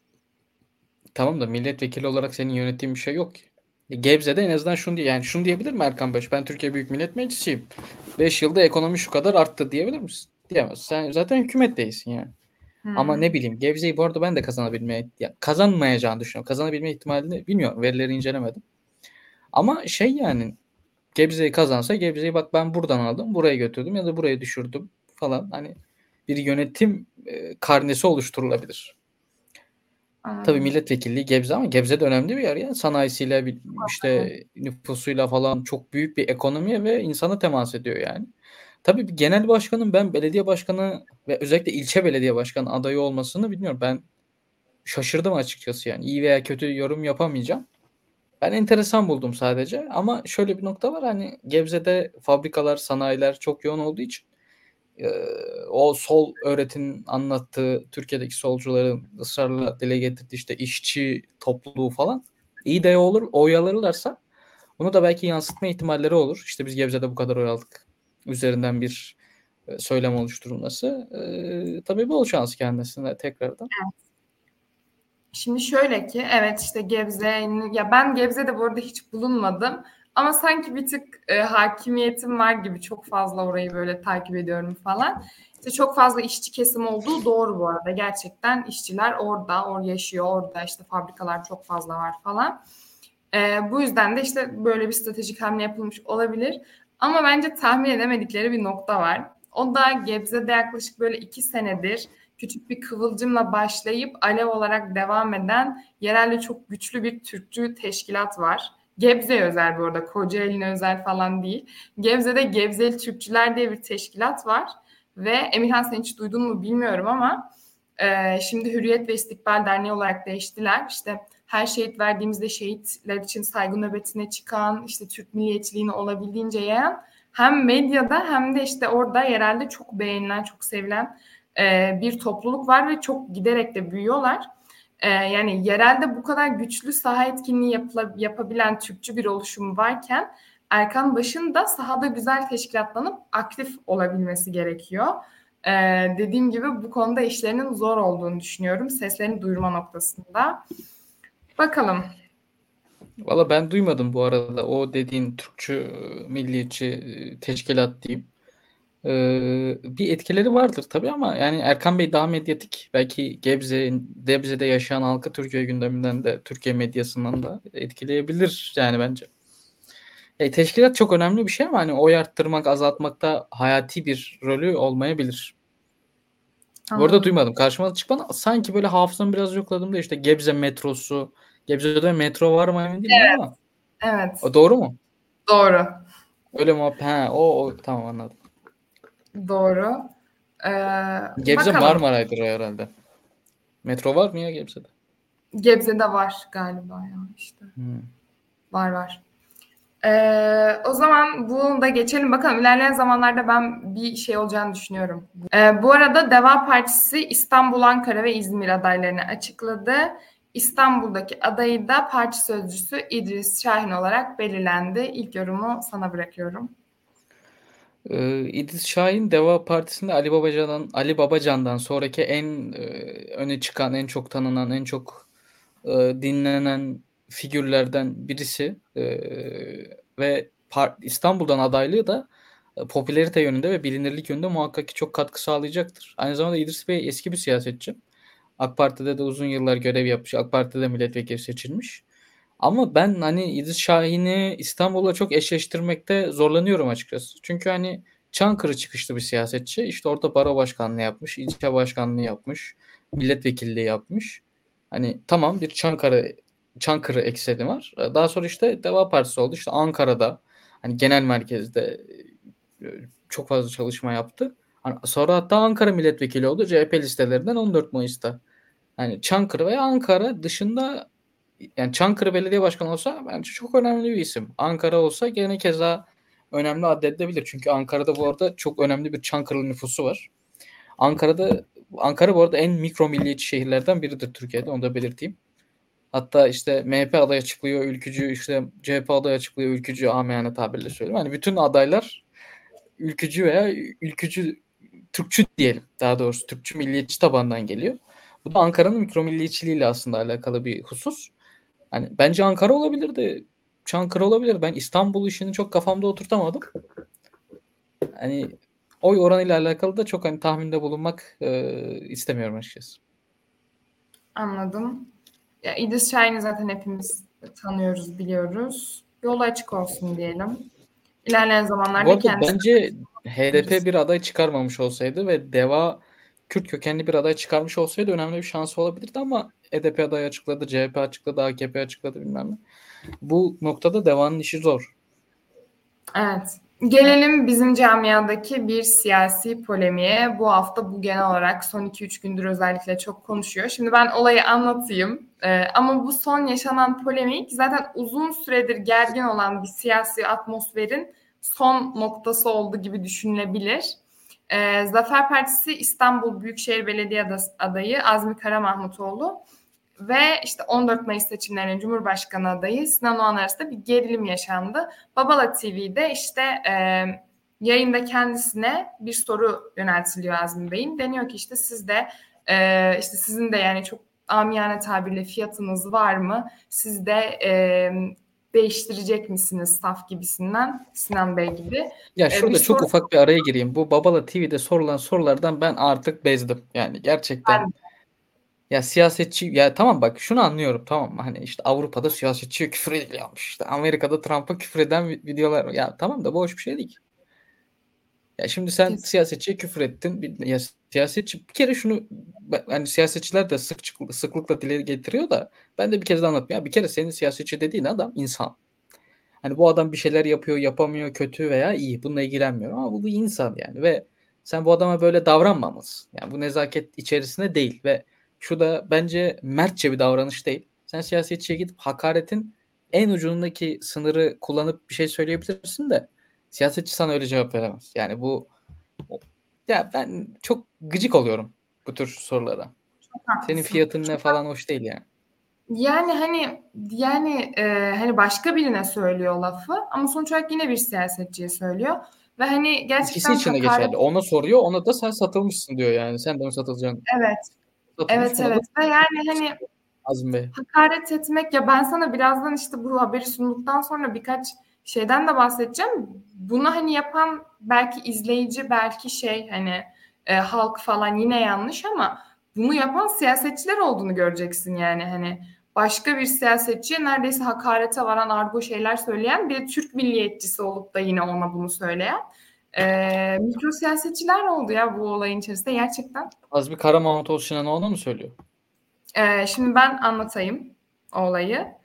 Tamam da milletvekili olarak senin yönettiğin bir şey yok ki. E, Gebze'de en azından şunu diye yani şunu diyebilir mi Erkan Baş? Ben Türkiye Büyük Millet Meclisiyim. 5 yılda ekonomi şu kadar arttı diyebilir misin? Diyemez. Sen zaten hükümet değilsin yani. Hmm. Ama ne bileyim Gebze'yi bu arada ben de kazanabilmeye ya kazanmayacağını düşünüyorum. Kazanabilme ihtimalini bilmiyorum. Verileri incelemedim. Ama şey yani Gebze'yi kazansa Gebze'yi bak ben buradan aldım, buraya götürdüm ya da buraya düşürdüm falan. Hani bir yönetim e, karnesi oluşturulabilir. Anladım. Tabii milletvekilliği Gebze ama Gebze de önemli bir yer ya. Sanayisiyle işte nüfusuyla falan çok büyük bir ekonomiye ve insana temas ediyor yani. Tabii bir genel başkanın ben belediye başkanı ve özellikle ilçe belediye başkanı adayı olmasını bilmiyorum. Ben şaşırdım açıkçası yani. İyi veya kötü yorum yapamayacağım. Ben enteresan buldum sadece ama şöyle bir nokta var hani Gebze'de fabrikalar, sanayiler çok yoğun olduğu için o sol öğretinin anlattığı Türkiye'deki solcuların ısrarla dile getirdiği işte işçi topluluğu falan iyi de olur oyalarlarsa bunu da belki yansıtma ihtimalleri olur. İşte biz Gebze'de bu kadar oy aldık. Üzerinden bir söylem oluşturulması. E, tabii bol şans kendisine tekrardan. Evet. Şimdi şöyle ki evet işte Gebze ya ben Gebze'de bu arada hiç bulunmadım ama sanki bir tık e, hakimiyetim var gibi çok fazla orayı böyle takip ediyorum falan. İşte çok fazla işçi kesim olduğu doğru bu arada. Gerçekten işçiler orada, or yaşıyor orada işte fabrikalar çok fazla var falan. E, bu yüzden de işte böyle bir stratejik hamle yapılmış olabilir. Ama bence tahmin edemedikleri bir nokta var. O da Gebze'de yaklaşık böyle iki senedir küçük bir kıvılcımla başlayıp alev olarak devam eden yerelde çok güçlü bir Türkçü teşkilat var. Gebze özel bu arada. Kocaeli'ne özel falan değil. Gebze'de Gebzeli Türkçüler diye bir teşkilat var. Ve Emirhan sen hiç duydun mu bilmiyorum ama e, şimdi Hürriyet ve İstikbal Derneği olarak değiştiler. İşte her şehit verdiğimizde şehitler için saygı nöbetine çıkan, işte Türk milliyetçiliğini olabildiğince yayan hem medyada hem de işte orada yerelde çok beğenilen, çok sevilen e, bir topluluk var ve çok giderek de büyüyorlar. Ee, yani yerelde bu kadar güçlü saha etkinliği yapabilen Türkçü bir oluşum varken Erkan Baş'ın da sahada güzel teşkilatlanıp aktif olabilmesi gerekiyor. Ee, dediğim gibi bu konuda işlerinin zor olduğunu düşünüyorum. Seslerini duyurma noktasında. Bakalım. Valla ben duymadım bu arada o dediğin Türkçü milliyetçi teşkilat diyeyim. Ee, bir etkileri vardır tabii ama yani Erkan Bey daha medyatik. Belki Gebze, Gebze'de yaşayan halkı Türkiye gündeminden de Türkiye medyasından da etkileyebilir yani bence. E, teşkilat çok önemli bir şey ama hani oy arttırmak, azaltmakta hayati bir rolü olmayabilir. Bu arada duymadım. Karşıma çıkmadı. Sanki böyle hafızamı biraz yokladım da işte Gebze metrosu. Gebze'de metro var mı emin değilim evet. ama. Evet. O doğru mu? Doğru. Öyle mi? Ha, o, o tamam anladım. Doğru. Ee, Gebze bakalım. Marmaray'dır o herhalde. Metro var mı ya Gebze'de? Gebze'de var galiba ya işte. Hmm. Var var. Ee, o zaman bunu da geçelim bakalım. İlerleyen zamanlarda ben bir şey olacağını düşünüyorum. Ee, bu arada Deva Partisi İstanbul, Ankara ve İzmir adaylarını açıkladı. İstanbul'daki adayı da parti sözcüsü İdris Şahin olarak belirlendi. İlk yorumu sana bırakıyorum. Ee, İdris Şahin Deva Partisi'nde Ali Babacan'dan Ali Babacan'dan sonraki en e, öne çıkan, en çok tanınan, en çok e, dinlenen figürlerden birisi e, ve İstanbul'dan adaylığı da e, popülerite yönünde ve bilinirlik yönünde muhakkak ki çok katkı sağlayacaktır. Aynı zamanda İdris Bey eski bir siyasetçi. AK Parti'de de uzun yıllar görev yapmış. AK Parti'de milletvekili seçilmiş. Ama ben hani İdris Şahin'i İstanbul'la çok eşleştirmekte zorlanıyorum açıkçası. Çünkü hani Çankırı çıkışlı bir siyasetçi. İşte orada baro başkanlığı yapmış, ilçe başkanlığı yapmış, milletvekilliği yapmış. Hani tamam bir Çankırı Çankırı ekseni var. Daha sonra işte Deva Partisi oldu. İşte Ankara'da hani genel merkezde e, çok fazla çalışma yaptı. Hani sonra hatta Ankara milletvekili oldu CHP listelerinden 14 Mayıs'ta. Yani Çankırı veya Ankara dışında yani Çankırı Belediye Başkanı olsa bence çok önemli bir isim. Ankara olsa gene keza önemli addedilebilir. Çünkü Ankara'da bu arada çok önemli bir Çankırılı nüfusu var. Ankara'da Ankara bu arada en mikro milliyetçi şehirlerden biridir Türkiye'de. Onu da belirteyim. Hatta işte MHP aday açıklıyor ülkücü, işte CHP aday açıklıyor ülkücü amiyane tabirle söyleyeyim. Hani bütün adaylar ülkücü veya ülkücü Türkçü diyelim daha doğrusu Türkçü milliyetçi tabandan geliyor. Bu da Ankara'nın mikro milliyetçiliğiyle aslında alakalı bir husus. Hani bence Ankara olabilirdi. Çankırı olabilir. Ben İstanbul işini çok kafamda oturtamadım. Hani oy oranıyla alakalı da çok hani tahminde bulunmak e, istemiyorum açıkçası. Anladım. Ya İdris Şahin'i zaten hepimiz tanıyoruz, biliyoruz. Yolu açık olsun diyelim. İlerleyen zamanlarda kendisi... Bence HDP bir aday çıkarmamış olsaydı ve DEVA Kürt kökenli bir aday çıkarmış olsaydı önemli bir şansı olabilirdi ama HDP adayı açıkladı, CHP açıkladı, AKP açıkladı bilmem ne. Bu noktada DEVA'nın işi zor. Evet. Gelelim bizim camiadaki bir siyasi polemiğe. Bu hafta bu genel olarak son 2-3 gündür özellikle çok konuşuyor. Şimdi ben olayı anlatayım. Ee, ama bu son yaşanan polemik zaten uzun süredir gergin olan bir siyasi atmosferin son noktası oldu gibi düşünülebilir. Ee, Zafer Partisi İstanbul Büyükşehir Belediye adayı Azmi Karamahmutoğlu ve işte 14 Mayıs seçimlerinin Cumhurbaşkanı adayı Sinan Oğan arasında bir gerilim yaşandı. Babala TV'de işte e, yayında kendisine bir soru yöneltiliyor Azmi Bey'in. Deniyor ki işte siz de e, işte sizin de yani çok amiyane tabirle fiyatınız var mı? Siz de e, değiştirecek misiniz staff gibisinden Sinan Bey gibi. Ya e, şurada ee, çok soru... ufak bir araya gireyim. Bu Babala TV'de sorulan sorulardan ben artık bezdim. Yani gerçekten ben ya siyasetçi ya tamam bak şunu anlıyorum tamam mı? Hani işte Avrupa'da siyasetçiye küfür ediliyormuş. İşte Amerika'da Trump'a küfür eden videolar ya tamam da boş bir şey değil. Ya şimdi sen siyasetçiye küfür ettin. Ya siyasetçi bir kere şunu hani siyasetçiler de sık sıklıkla dile getiriyor da ben de bir kez de anlatayım. Ya bir kere senin siyasetçi dediğin adam insan. Hani bu adam bir şeyler yapıyor, yapamıyor, kötü veya iyi. Bununla ilgilenmiyor ama bu bir insan yani ve sen bu adama böyle davranmamalısın. Yani bu nezaket içerisinde değil ve şu da bence mertçe bir davranış değil. Sen siyasetçiye gidip hakaretin en ucundaki sınırı kullanıp bir şey söyleyebilirsin de siyasetçi sana öyle cevap veremez. Yani bu ya ben çok gıcık oluyorum bu tür sorulara. Senin fiyatın ne falan hoş değil yani. Yani hani yani e, hani başka birine söylüyor lafı ama sonuç olarak yine bir siyasetçiye söylüyor. Ve hani gerçekten İkisi için de geçerli. Ona soruyor, ona da sen satılmışsın diyor yani. Sen de mi satılacaksın? Evet. Satılmış evet evet. Ve yani hani Azim Bey. hakaret etmek ya ben sana birazdan işte bu haberi sunduktan sonra birkaç şeyden de bahsedeceğim. Bunu hani yapan belki izleyici, belki şey hani e, halk falan yine yanlış ama bunu yapan siyasetçiler olduğunu göreceksin yani hani başka bir siyasetçiye neredeyse hakarete varan argo şeyler söyleyen bir Türk milliyetçisi olup da yine ona bunu söyleyen e, mikro siyasetçiler oldu ya bu olayın içerisinde gerçekten. Azmi Karamahmutoğlu Sinan ona mı söylüyor? E, şimdi ben anlatayım olayı.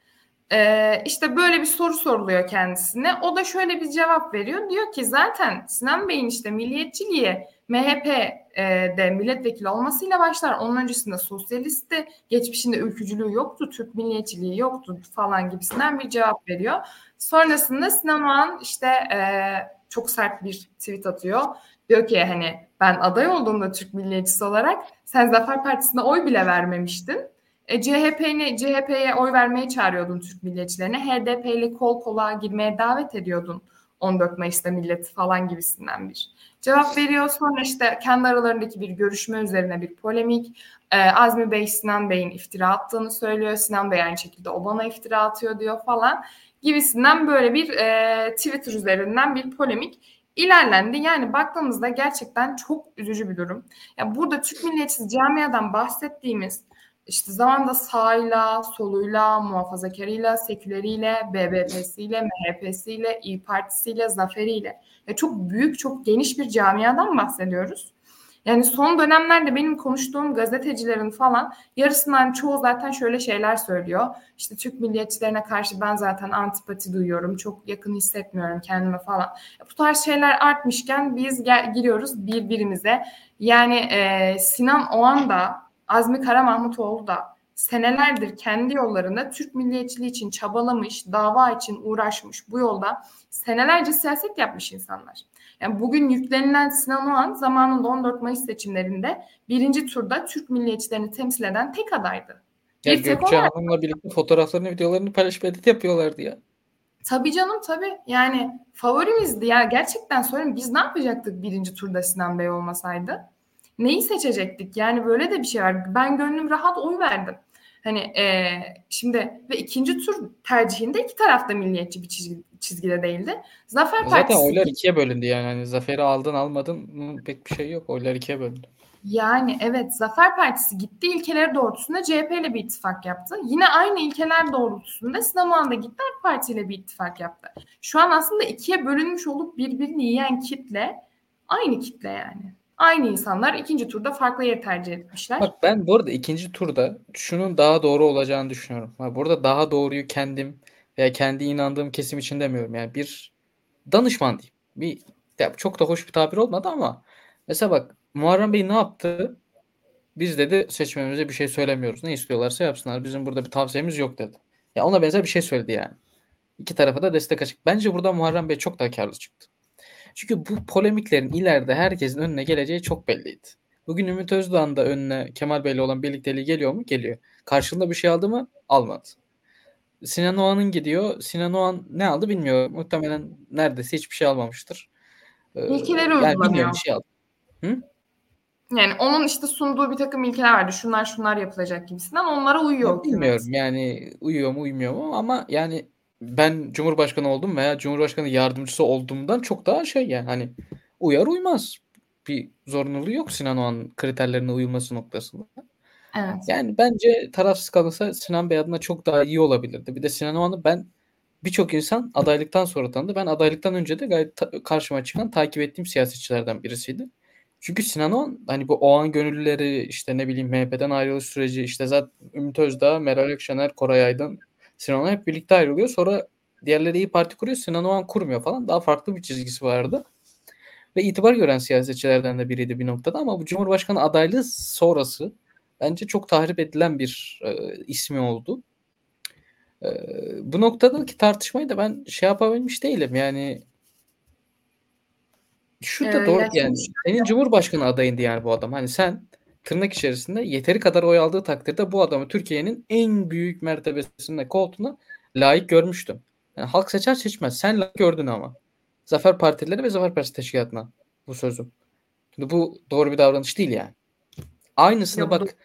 Ee, işte böyle bir soru soruluyor kendisine. O da şöyle bir cevap veriyor. Diyor ki zaten Sinan Bey'in işte milliyetçiliği MHP'de milletvekili olmasıyla başlar. Onun öncesinde sosyalistti. Geçmişinde ülkücülüğü yoktu. Türk milliyetçiliği yoktu falan gibisinden bir cevap veriyor. Sonrasında Sinan Oğan işte e, çok sert bir tweet atıyor. Diyor ki hani ben aday olduğumda Türk milliyetçisi olarak sen Zafer Partisi'ne oy bile vermemiştin. E, CHP'ni CHP'ye oy vermeye çağırıyordun Türk milliyetçilerine. HDP kol kola girmeye davet ediyordun 14 Mayıs'ta milleti falan gibisinden bir cevap veriyor. Sonra işte kendi aralarındaki bir görüşme üzerine bir polemik. E, Azmi Bey Sinan Bey'in iftira attığını söylüyor. Sinan Bey aynı şekilde o bana iftira atıyor diyor falan gibisinden böyle bir e, Twitter üzerinden bir polemik ilerlendi. Yani baktığımızda gerçekten çok üzücü bir durum. Ya burada Türk milliyetçisi camiadan bahsettiğimiz işte zamanda sağıyla, soluyla, muhafazakarıyla, seküleriyle, BBP'siyle, MHP'siyle, İyi Partisiyle, Zaferiyle ya çok büyük, çok geniş bir camiadan bahsediyoruz. Yani son dönemlerde benim konuştuğum gazetecilerin falan yarısından çoğu zaten şöyle şeyler söylüyor. İşte Türk milliyetçilerine karşı ben zaten antipati duyuyorum. Çok yakın hissetmiyorum kendime falan. Bu tarz şeyler artmışken biz gel- giriyoruz birbirimize. Yani e, Sinan Oğan da Azmi Kara Mahmutoğlu da senelerdir kendi yollarında Türk milliyetçiliği için çabalamış, dava için uğraşmış bu yolda senelerce siyaset yapmış insanlar. Yani bugün yüklenilen Sinan Oğan zamanında 14 Mayıs seçimlerinde birinci turda Türk milliyetçilerini temsil eden tek adaydı. Ya bir Gökçe Hanım'la birlikte fotoğraflarını, videolarını paylaşıp edit yapıyorlardı ya. Tabii canım tabii. Yani favorimizdi ya. Gerçekten söyleyeyim biz ne yapacaktık birinci turda Sinan Bey olmasaydı? Neyi seçecektik? Yani böyle de bir şey var. Ben gönlüm rahat oy verdim. Hani e, şimdi ve ikinci tur tercihinde iki tarafta milliyetçi bir çizgi, çizgide değildi. Zafer Zaten Partisi... oylar ikiye bölündü yani. Hani Zafer'i aldın almadın pek bir şey yok. Oylar ikiye bölündü. Yani evet Zafer Partisi gitti ilkeleri doğrultusunda CHP ile bir ittifak yaptı. Yine aynı ilkeler doğrultusunda Sinan da gitti AK Parti ile bir ittifak yaptı. Şu an aslında ikiye bölünmüş olup birbirini yiyen kitle aynı kitle yani aynı insanlar ikinci turda farklı yer tercih etmişler. Bak ben bu arada ikinci turda şunun daha doğru olacağını düşünüyorum. burada daha doğruyu kendim veya kendi inandığım kesim için demiyorum. Yani bir danışman diyeyim. Bir ya çok da hoş bir tabir olmadı ama mesela bak Muharrem Bey ne yaptı? Biz dedi seçmemize bir şey söylemiyoruz. Ne istiyorlarsa yapsınlar. Bizim burada bir tavsiyemiz yok dedi. Ya ona benzer bir şey söyledi yani. İki tarafa da destek açık. Bence burada Muharrem Bey çok daha karlı çıktı. Çünkü bu polemiklerin ileride herkesin önüne geleceği çok belliydi. Bugün Ümit Özdağ'ın da önüne Kemal Bey'le olan birlikteliği geliyor mu? Geliyor. Karşılığında bir şey aldı mı? Almadı. Sinan Oğan'ın gidiyor. Sinan Oğan ne aldı bilmiyorum. Muhtemelen neredeyse hiçbir şey almamıştır. Ee, İlkeleri yani uygulanıyor. Bir şey aldı. Hı? Yani onun işte sunduğu bir takım ilkeler vardı. Şunlar şunlar yapılacak gibisinden. Onlara uyuyor. Bilmiyorum yani uyuyor mu uymuyor mu ama yani ben Cumhurbaşkanı oldum veya Cumhurbaşkanı yardımcısı olduğumdan çok daha şey yani hani uyar uymaz. Bir zorunluluğu yok Sinan Oğan kriterlerine uyulması noktasında. Evet. Yani bence tarafsız kalırsa Sinan Bey adına çok daha iyi olabilirdi. Bir de Sinan Oğan'ı ben birçok insan adaylıktan sonra tanıdı. Ben adaylıktan önce de gayet ta- karşıma çıkan takip ettiğim siyasetçilerden birisiydi. Çünkü Sinan Oğan hani bu Oğan gönüllüleri işte ne bileyim MHP'den ayrılış süreci işte zaten Ümit Özdağ, Meral Akşener, Koray Aydın Sinan Oğan hep birlikte ayrılıyor. Sonra diğerleri iyi Parti kuruyor. Sinan Oğan kurmuyor falan. Daha farklı bir çizgisi vardı. Ve itibar gören siyasetçilerden de biriydi bir noktada ama bu Cumhurbaşkanı adaylığı sonrası bence çok tahrip edilen bir e, ismi oldu. E, bu noktadaki tartışmayı da ben şey yapabilmiş değilim. Yani şu da ee, doğru yani. Senin Cumhurbaşkanı adayındı yani bu adam. Hani sen tırnak içerisinde yeteri kadar oy aldığı takdirde bu adamı Türkiye'nin en büyük mertebesinde koltuğuna layık görmüştüm. Yani halk seçer seçmez. Sen layık gördün ama. Zafer Partileri ve Zafer Partisi Teşkilatı'na bu sözüm. Şimdi bu doğru bir davranış değil yani. Aynısını Yok, bak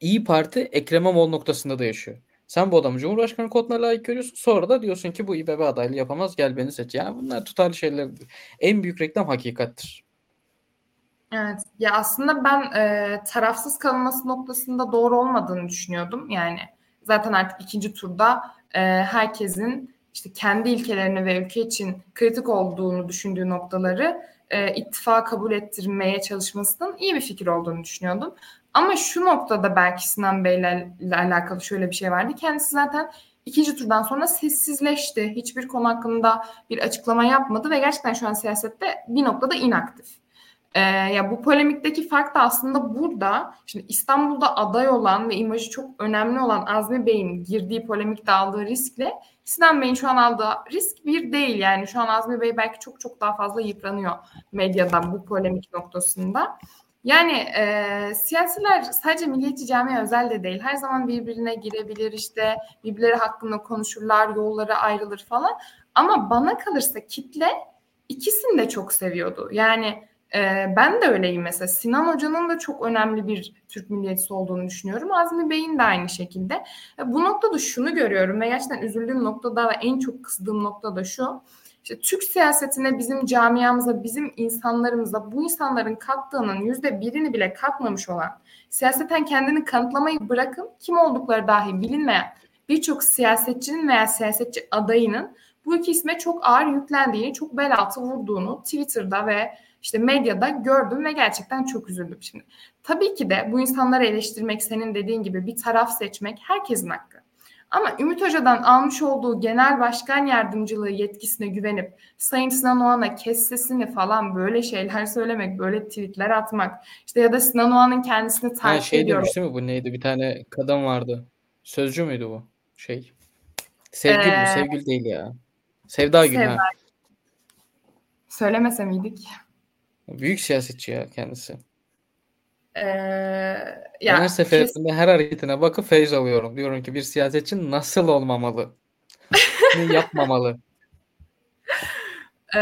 İyi Parti Ekrem İmamoğlu noktasında da yaşıyor. Sen bu adamı Cumhurbaşkanı koduna layık görüyorsun. Sonra da diyorsun ki bu İBB adaylığı yapamaz gel beni seç. Yani bunlar tutarlı şeyler. En büyük reklam hakikattir. Evet. Ya aslında ben e, tarafsız kalınması noktasında doğru olmadığını düşünüyordum. Yani zaten artık ikinci turda e, herkesin işte kendi ilkelerini ve ülke için kritik olduğunu düşündüğü noktaları e, ittifaka kabul ettirmeye çalışmasının iyi bir fikir olduğunu düşünüyordum. Ama şu noktada belki Sinan Bey'le alakalı şöyle bir şey vardı. Kendisi zaten ikinci turdan sonra sessizleşti. Hiçbir konu hakkında bir açıklama yapmadı ve gerçekten şu an siyasette bir noktada inaktif. Ee, ya bu polemikteki fark da aslında burada. Şimdi İstanbul'da aday olan ve imajı çok önemli olan Azmi Bey'in girdiği polemikte aldığı riskle Sinan Bey'in şu an aldığı risk bir değil. Yani şu an Azmi Bey belki çok çok daha fazla yıpranıyor medyadan bu polemik noktasında. Yani e, siyasiler sadece milliyetçi camiye özel de değil. Her zaman birbirine girebilir işte birbirleri hakkında konuşurlar, yolları ayrılır falan. Ama bana kalırsa kitle ikisini de çok seviyordu. Yani e, ben de öyleyim mesela. Sinan Hoca'nın da çok önemli bir Türk milliyetçisi olduğunu düşünüyorum. Azmi Bey'in de aynı şekilde. E, bu noktada şunu görüyorum ve gerçekten üzüldüğüm noktada ve en çok kızdığım nokta da şu. İşte Türk siyasetine, bizim camiamıza, bizim insanlarımıza bu insanların kattığının yüzde birini bile katmamış olan, siyaseten kendini kanıtlamayı bırakın kim oldukları dahi bilinmeyen birçok siyasetçinin veya siyasetçi adayının bu iki isme çok ağır yüklendiğini, çok bel altı vurduğunu Twitter'da ve işte medyada gördüm ve gerçekten çok üzüldüm şimdi. Tabii ki de bu insanları eleştirmek, senin dediğin gibi bir taraf seçmek herkesin hakkı. Ama Ümit Hoca'dan almış olduğu genel başkan yardımcılığı yetkisine güvenip Sayın Sinan Oğan'a kes sesini falan böyle şeyler söylemek, böyle tweetler atmak işte ya da Sinan Oğan'ın kendisini takip ha, şey ediyor. Şey demiş mi bu neydi bir tane kadın vardı. Sözcü müydü bu? Şey. Sevgil ee, mi? Sevgil değil ya. Sevda Gül Sevda. ha. Söylemese miydik? Büyük siyasetçi ya kendisi. Ee, ya, her seferinde kes... her hareketine bakıp feyz alıyorum. Diyorum ki bir siyasetçi nasıl olmamalı? ne yapmamalı? Ee,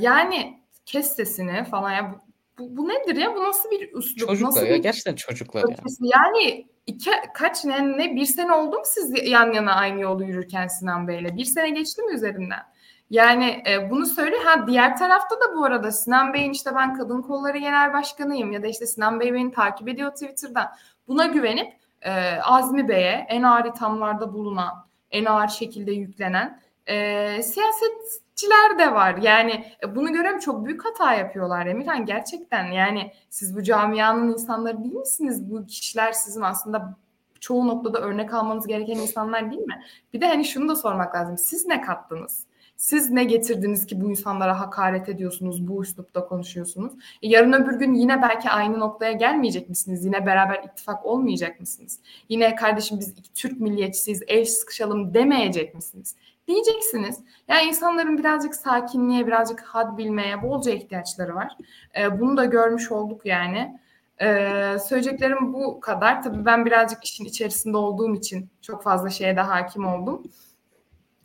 yani kes sesini falan ya bu, bu, nedir ya? Bu nasıl bir üslup? Çocuklar nasıl ya bir... gerçekten çocuklar ya. Yani iki, kaç ne, ne bir sene oldu mu siz yan yana aynı yolu yürürken Sinan Bey'le? Bir sene geçti mi üzerinden? Yani e, bunu söyle. Ha diğer tarafta da bu arada Sinan Bey'in işte ben kadın kolları genel başkanıyım ya da işte Sinan Bey beni takip ediyor Twitter'dan. Buna güvenip e, Azmi Bey'e en ağır ithamlarda bulunan, en ağır şekilde yüklenen e, siyasetçiler de var. Yani e, bunu görüyorum çok büyük hata yapıyorlar Emirhan gerçekten. Yani siz bu camianın insanları değil misiniz? Bu kişiler sizin aslında çoğu noktada örnek almanız gereken insanlar değil mi? Bir de hani şunu da sormak lazım. Siz ne kattınız? Siz ne getirdiniz ki bu insanlara hakaret ediyorsunuz, bu üslupta konuşuyorsunuz? E, yarın öbür gün yine belki aynı noktaya gelmeyecek misiniz? Yine beraber ittifak olmayacak mısınız? Yine kardeşim biz Türk milliyetçisiyiz, el sıkışalım demeyecek misiniz? Diyeceksiniz. Yani insanların birazcık sakinliğe, birazcık had bilmeye bolca ihtiyaçları var. E, bunu da görmüş olduk yani. Ee, söyleyeceklerim bu kadar. Tabii ben birazcık işin içerisinde olduğum için çok fazla şeye de hakim oldum.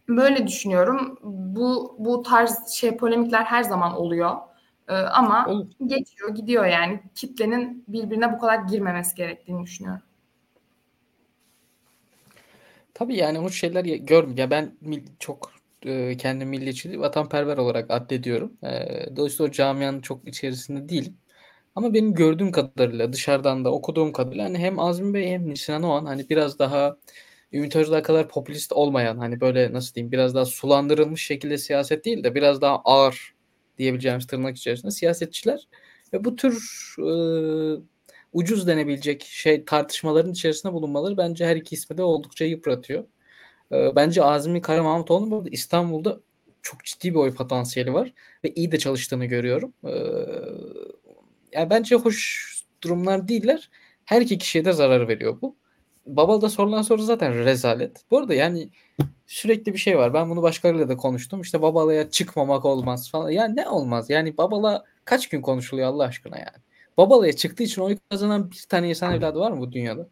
Böyle düşünüyorum. Bu bu tarz şey polemikler her zaman oluyor. Ee, ama Olur. geçiyor, gidiyor yani. Kitlenin birbirine bu kadar girmemesi gerektiğini düşünüyorum. Tabii yani o şeyler gör ya ben çok e, kendi milliyetçiliği vatanperver olarak addediyorum. E, dolayısıyla o camianın çok içerisinde değilim. Ama benim gördüğüm kadarıyla dışarıdan da okuduğum kadarıyla hani hem Azmi Bey hem Sinan Oğan hani biraz daha Ümit Özdağ kadar popülist olmayan hani böyle nasıl diyeyim biraz daha sulandırılmış şekilde siyaset değil de biraz daha ağır diyebileceğimiz tırnak içerisinde siyasetçiler ve bu tür e, ucuz denebilecek şey tartışmaların içerisinde bulunmaları bence her iki ismi de oldukça yıpratıyor. E, bence Azmi Kara Mahmutoğlu'nun burada İstanbul'da çok ciddi bir oy potansiyeli var ve iyi de çalıştığını görüyorum. E, yani bence hoş durumlar değiller. Her iki kişiye de zarar veriyor bu. Babal'da sorulan soru zaten rezalet. Bu arada yani sürekli bir şey var. Ben bunu başkalarıyla da konuştum. İşte Babala'ya çıkmamak olmaz falan. Yani ne olmaz? Yani Babala kaç gün konuşuluyor Allah aşkına yani? Babala'ya çıktığı için oy kazanan bir tane insan evladı var mı bu dünyada?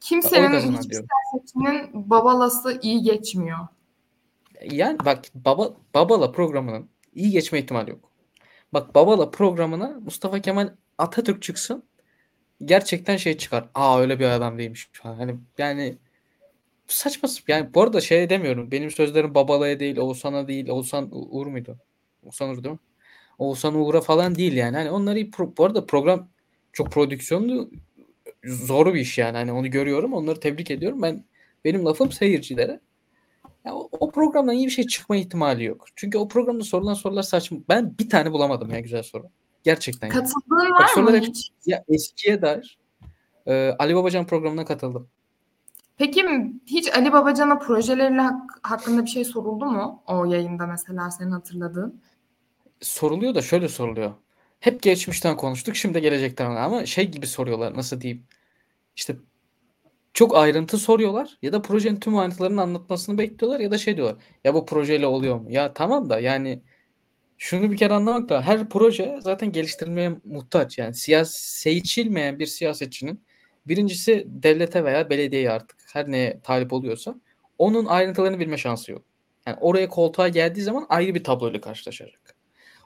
Kimsenin hiçbir siyasetçinin babalası iyi geçmiyor. Yani bak baba, Babala programının iyi geçme ihtimali yok. Bak Babala programına Mustafa Kemal Atatürk çıksın gerçekten şey çıkar. Aa öyle bir adam değilmiş. Hani yani saçma yani bu arada şey demiyorum. Benim sözlerim Babala'ya değil, Oğuzhan'a değil. Oğuzhan Uğur muydu? Oğuzhan Uğur değil mi? Oğuzhan Uğur'a falan değil yani. Hani onları bu arada program çok prodüksiyonlu zor bir iş yani. Hani onu görüyorum. Onları tebrik ediyorum. Ben benim lafım seyircilere. Ya o, o programdan iyi bir şey çıkma ihtimali yok. Çünkü o programda sorulan sorular saçma. Ben bir tane bulamadım ya güzel soru. Gerçekten. Katıldığın var mı hiç? Ya eskiye dair e, Ali Babacan programına katıldım. Peki hiç Ali Babacan'a projeleriyle hak, hakkında bir şey soruldu mu o yayında mesela senin hatırladığın? Soruluyor da şöyle soruluyor. Hep geçmişten konuştuk şimdi gelecekten ama şey gibi soruyorlar nasıl diyeyim. İşte çok ayrıntı soruyorlar ya da projenin tüm ayrıntılarını anlatmasını bekliyorlar ya da şey diyorlar. Ya bu projeyle oluyor mu? Ya tamam da yani şunu bir kere anlamak da her proje zaten geliştirilmeye muhtaç. Yani siyasi seçilmeyen bir siyasetçinin birincisi devlete veya belediyeye artık her neye talip oluyorsa onun ayrıntılarını bilme şansı yok. Yani oraya koltuğa geldiği zaman ayrı bir tabloyla karşılaşacak.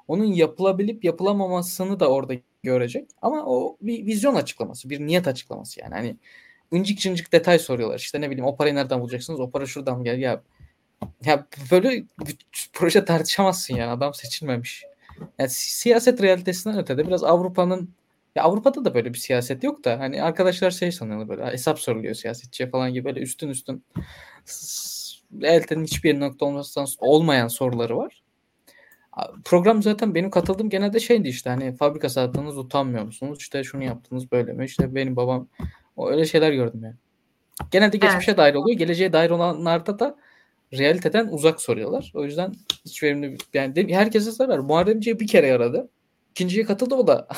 Onun yapılabilip yapılamamasını da orada görecek. Ama o bir vizyon açıklaması, bir niyet açıklaması yani. Hani incik cincik detay soruyorlar. İşte ne bileyim o parayı nereden bulacaksınız? O para şuradan mı gel? Ya ya böyle proje tartışamazsın yani. Adam seçilmemiş. Yani siyaset realitesinden ötede biraz Avrupa'nın ya Avrupa'da da böyle bir siyaset yok da hani arkadaşlar şey sanıyorlar böyle hesap soruluyor siyasetçiye falan gibi böyle üstün üstün eltenin hiçbir nokta olmasından olmayan soruları var. Program zaten benim katıldığım genelde şeydi işte hani fabrika sattınız utanmıyor musunuz? İşte şunu yaptınız böyle mi? İşte benim babam o öyle şeyler gördüm yani. Genelde geçmişe evet. dair oluyor. Geleceğe dair olanlarda da realiteden uzak soruyorlar. O yüzden hiç verimli yani herkese zarar. Muharrem İnce bir kere yaradı. İkinciye katıldı o da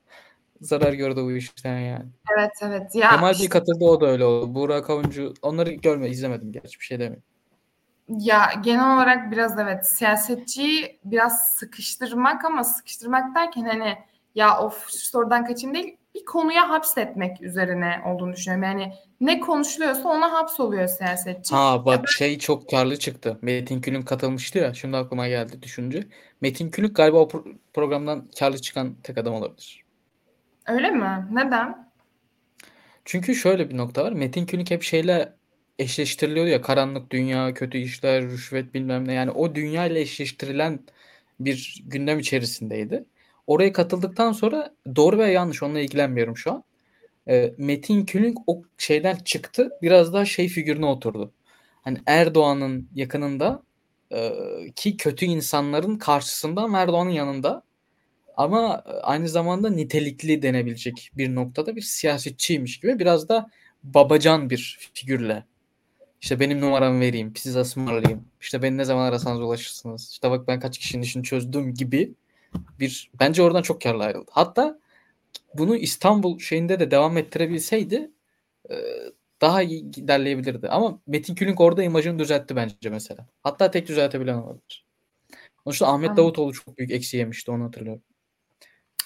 zarar gördü bu işten yani. Evet evet. Ya Kemal işte... katıldı o da öyle oldu. Burak Avuncu onları görme izlemedim gerçi bir şey demiyorum. Ya genel olarak biraz evet siyasetçiyi biraz sıkıştırmak ama sıkıştırmak derken hani ya of şu sorudan kaçayım değil bir konuya hapsetmek üzerine olduğunu düşünüyorum. Yani ne konuşuluyorsa ona hapsoluyor siyasetçi. Ha bak ben... şey çok karlı çıktı. Metin Külünk katılmıştı ya. Şimdi aklıma geldi düşünce. Metin Külünk galiba o pro- programdan karlı çıkan tek adam olabilir. Öyle mi? Neden? Çünkü şöyle bir nokta var. Metin Külünk hep şeyle eşleştiriliyor ya karanlık dünya, kötü işler, rüşvet bilmem ne. Yani o dünya ile eşleştirilen bir gündem içerisindeydi. Oraya katıldıktan sonra doğru veya yanlış onunla ilgilenmiyorum şu an. E, Metin Külünk o şeyden çıktı. Biraz daha şey figürüne oturdu. Hani Erdoğan'ın yakınında e, ki kötü insanların karşısında Erdoğan'ın yanında ama aynı zamanda nitelikli denebilecek bir noktada bir siyasetçiymiş gibi biraz da babacan bir figürle işte benim numaramı vereyim, siz ısmarlayayım. İşte beni ne zaman arasanız ulaşırsınız. İşte bak ben kaç kişinin işini çözdüm gibi bir bence oradan çok karlı ayrıldı. Hatta bunu İstanbul şeyinde de devam ettirebilseydi e, daha iyi ilerleyebilirdi. Ama Metin Külünk orada imajını düzeltti bence mesela. Hatta tek düzeltebilen olabilir. Sonuçta Ahmet Davutoğlu çok büyük eksi yemişti onu hatırlıyorum.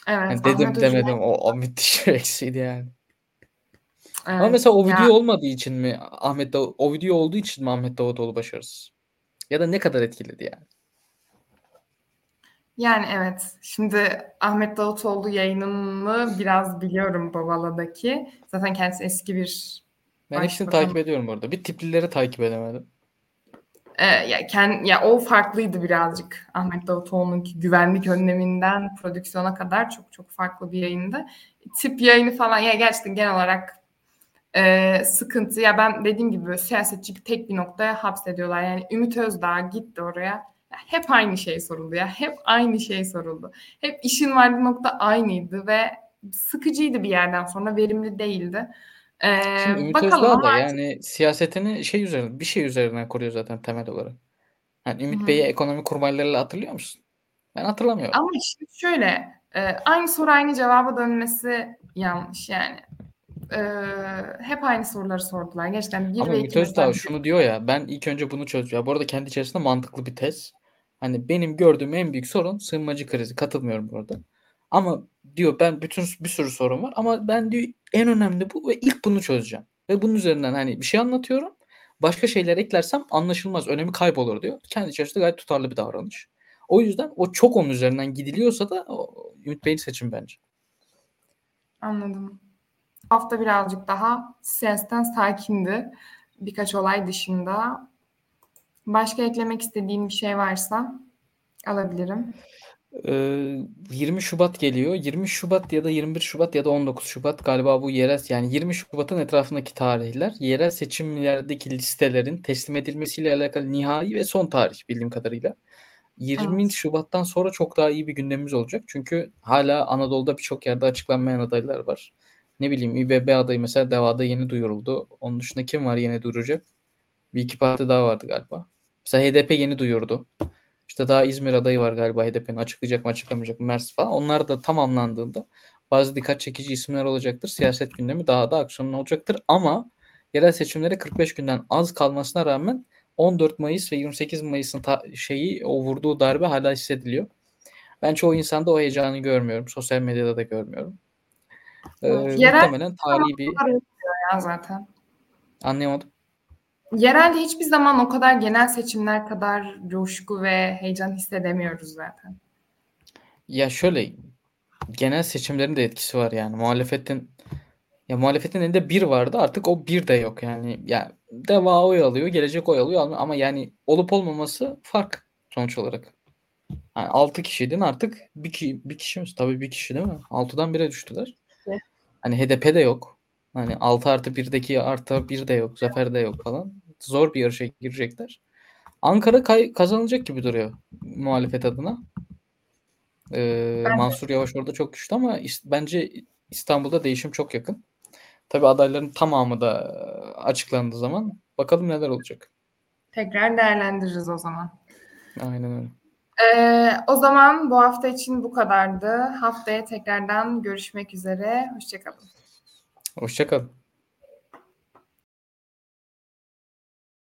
Evet. Yani dedim Ahmet demedim o, o müthiş bir eksiydi yani. Evet, Ama mesela o video ya. olmadığı için mi Ahmet Dav o video olduğu için mi Ahmet Davutoğlu başarısız? Ya da ne kadar etkiledi yani? Yani evet. Şimdi Ahmet Davutoğlu yayınını biraz biliyorum Babala'daki. Zaten kendisi eski bir Ben hepsini takip ediyorum orada. Bir tiplileri takip edemedim. Ee, ya, kend, ya o farklıydı birazcık. Ahmet Davutoğlu'nunki güvenlik önleminden prodüksiyona kadar çok çok farklı bir yayındı. Tip yayını falan ya gerçekten genel olarak e, sıkıntı. Ya ben dediğim gibi siyasetçi tek bir noktaya hapsediyorlar. Yani Ümit Özdağ gitti oraya hep aynı şey soruldu ya. Hep aynı şey soruldu. Hep işin vardığı nokta aynıydı ve sıkıcıydı bir yerden sonra verimli değildi. Ee, Şimdi Ümit bakalım Özdağ da yani siyasetini şey üzerine bir şey üzerinden kuruyor zaten temel olarak. Yani Ümit Bey'i ekonomi kurmaylarıyla hatırlıyor musun? Ben hatırlamıyorum. Ama şimdi şöyle e, aynı soru aynı cevaba dönmesi yanlış yani. E, hep aynı soruları sordular. Gerçekten bir Ama ve Ümit Özdağ şunu diyor ya ben ilk önce bunu çözeceğim. Bu arada kendi içerisinde mantıklı bir tez. Hani benim gördüğüm en büyük sorun sığınmacı krizi. Katılmıyorum burada. Ama diyor ben bütün bir sürü sorun var ama ben diyor en önemli bu ve ilk bunu çözeceğim. Ve bunun üzerinden hani bir şey anlatıyorum. Başka şeyler eklersem anlaşılmaz. Önemi kaybolur diyor. Kendi içerisinde gayet tutarlı bir davranış. O yüzden o çok onun üzerinden gidiliyorsa da Ümit Bey'in seçim bence. Anladım. Hafta birazcık daha siyasetten sakindi. Birkaç olay dışında. Başka eklemek istediğim bir şey varsa alabilirim. 20 Şubat geliyor. 20 Şubat ya da 21 Şubat ya da 19 Şubat galiba bu yerel yani 20 Şubat'ın etrafındaki tarihler yerel seçimlerdeki listelerin teslim edilmesiyle alakalı nihai ve son tarih bildiğim kadarıyla. 20 evet. Şubat'tan sonra çok daha iyi bir gündemimiz olacak. Çünkü hala Anadolu'da birçok yerde açıklanmayan adaylar var. Ne bileyim İBB adayı mesela Deva'da yeni duyuruldu. Onun dışında kim var yeni duyuracak? Bir iki parti daha vardı galiba. Mesela HDP yeni duyurdu. İşte daha İzmir adayı var galiba HDP'nin açıklayacak mı açıklamayacak mı Mers falan. Onlar da tamamlandığında bazı dikkat çekici isimler olacaktır. Siyaset gündemi daha da aksiyonlu olacaktır. Ama yerel seçimlere 45 günden az kalmasına rağmen 14 Mayıs ve 28 Mayıs'ın şeyi o vurduğu darbe hala hissediliyor. Ben çoğu insanda o heyecanı görmüyorum. Sosyal medyada da görmüyorum. Ee, Yerel muhtemelen tarihi bir... Ya zaten. Anlayamadım. Yerelde hiçbir zaman o kadar genel seçimler kadar coşku ve heyecan hissedemiyoruz zaten. Ya şöyle genel seçimlerin de etkisi var yani muhalefetin ya muhalefetin elinde bir vardı artık o bir de yok yani ya deva oy alıyor gelecek oy alıyor ama yani olup olmaması fark sonuç olarak. Yani 6 kişiydin artık bir, ki, bir kişi mi? Tabii bir kişi değil mi? 6'dan 1'e düştüler. Evet. Hani HDP de yok. Hani 6 artı 1'deki artı 1 de yok. Zafer de yok falan. Zor bir yarışa girecekler. Ankara kay- kazanılacak gibi duruyor muhalefet adına. Ee, Mansur Yavaş orada çok güçlü ama is- bence İstanbul'da değişim çok yakın. Tabi adayların tamamı da açıklandığı zaman bakalım neler olacak. Tekrar değerlendiririz o zaman. Aynen öyle. Ee, o zaman bu hafta için bu kadardı. Haftaya tekrardan görüşmek üzere. Hoşçakalın. Hoşçakalın.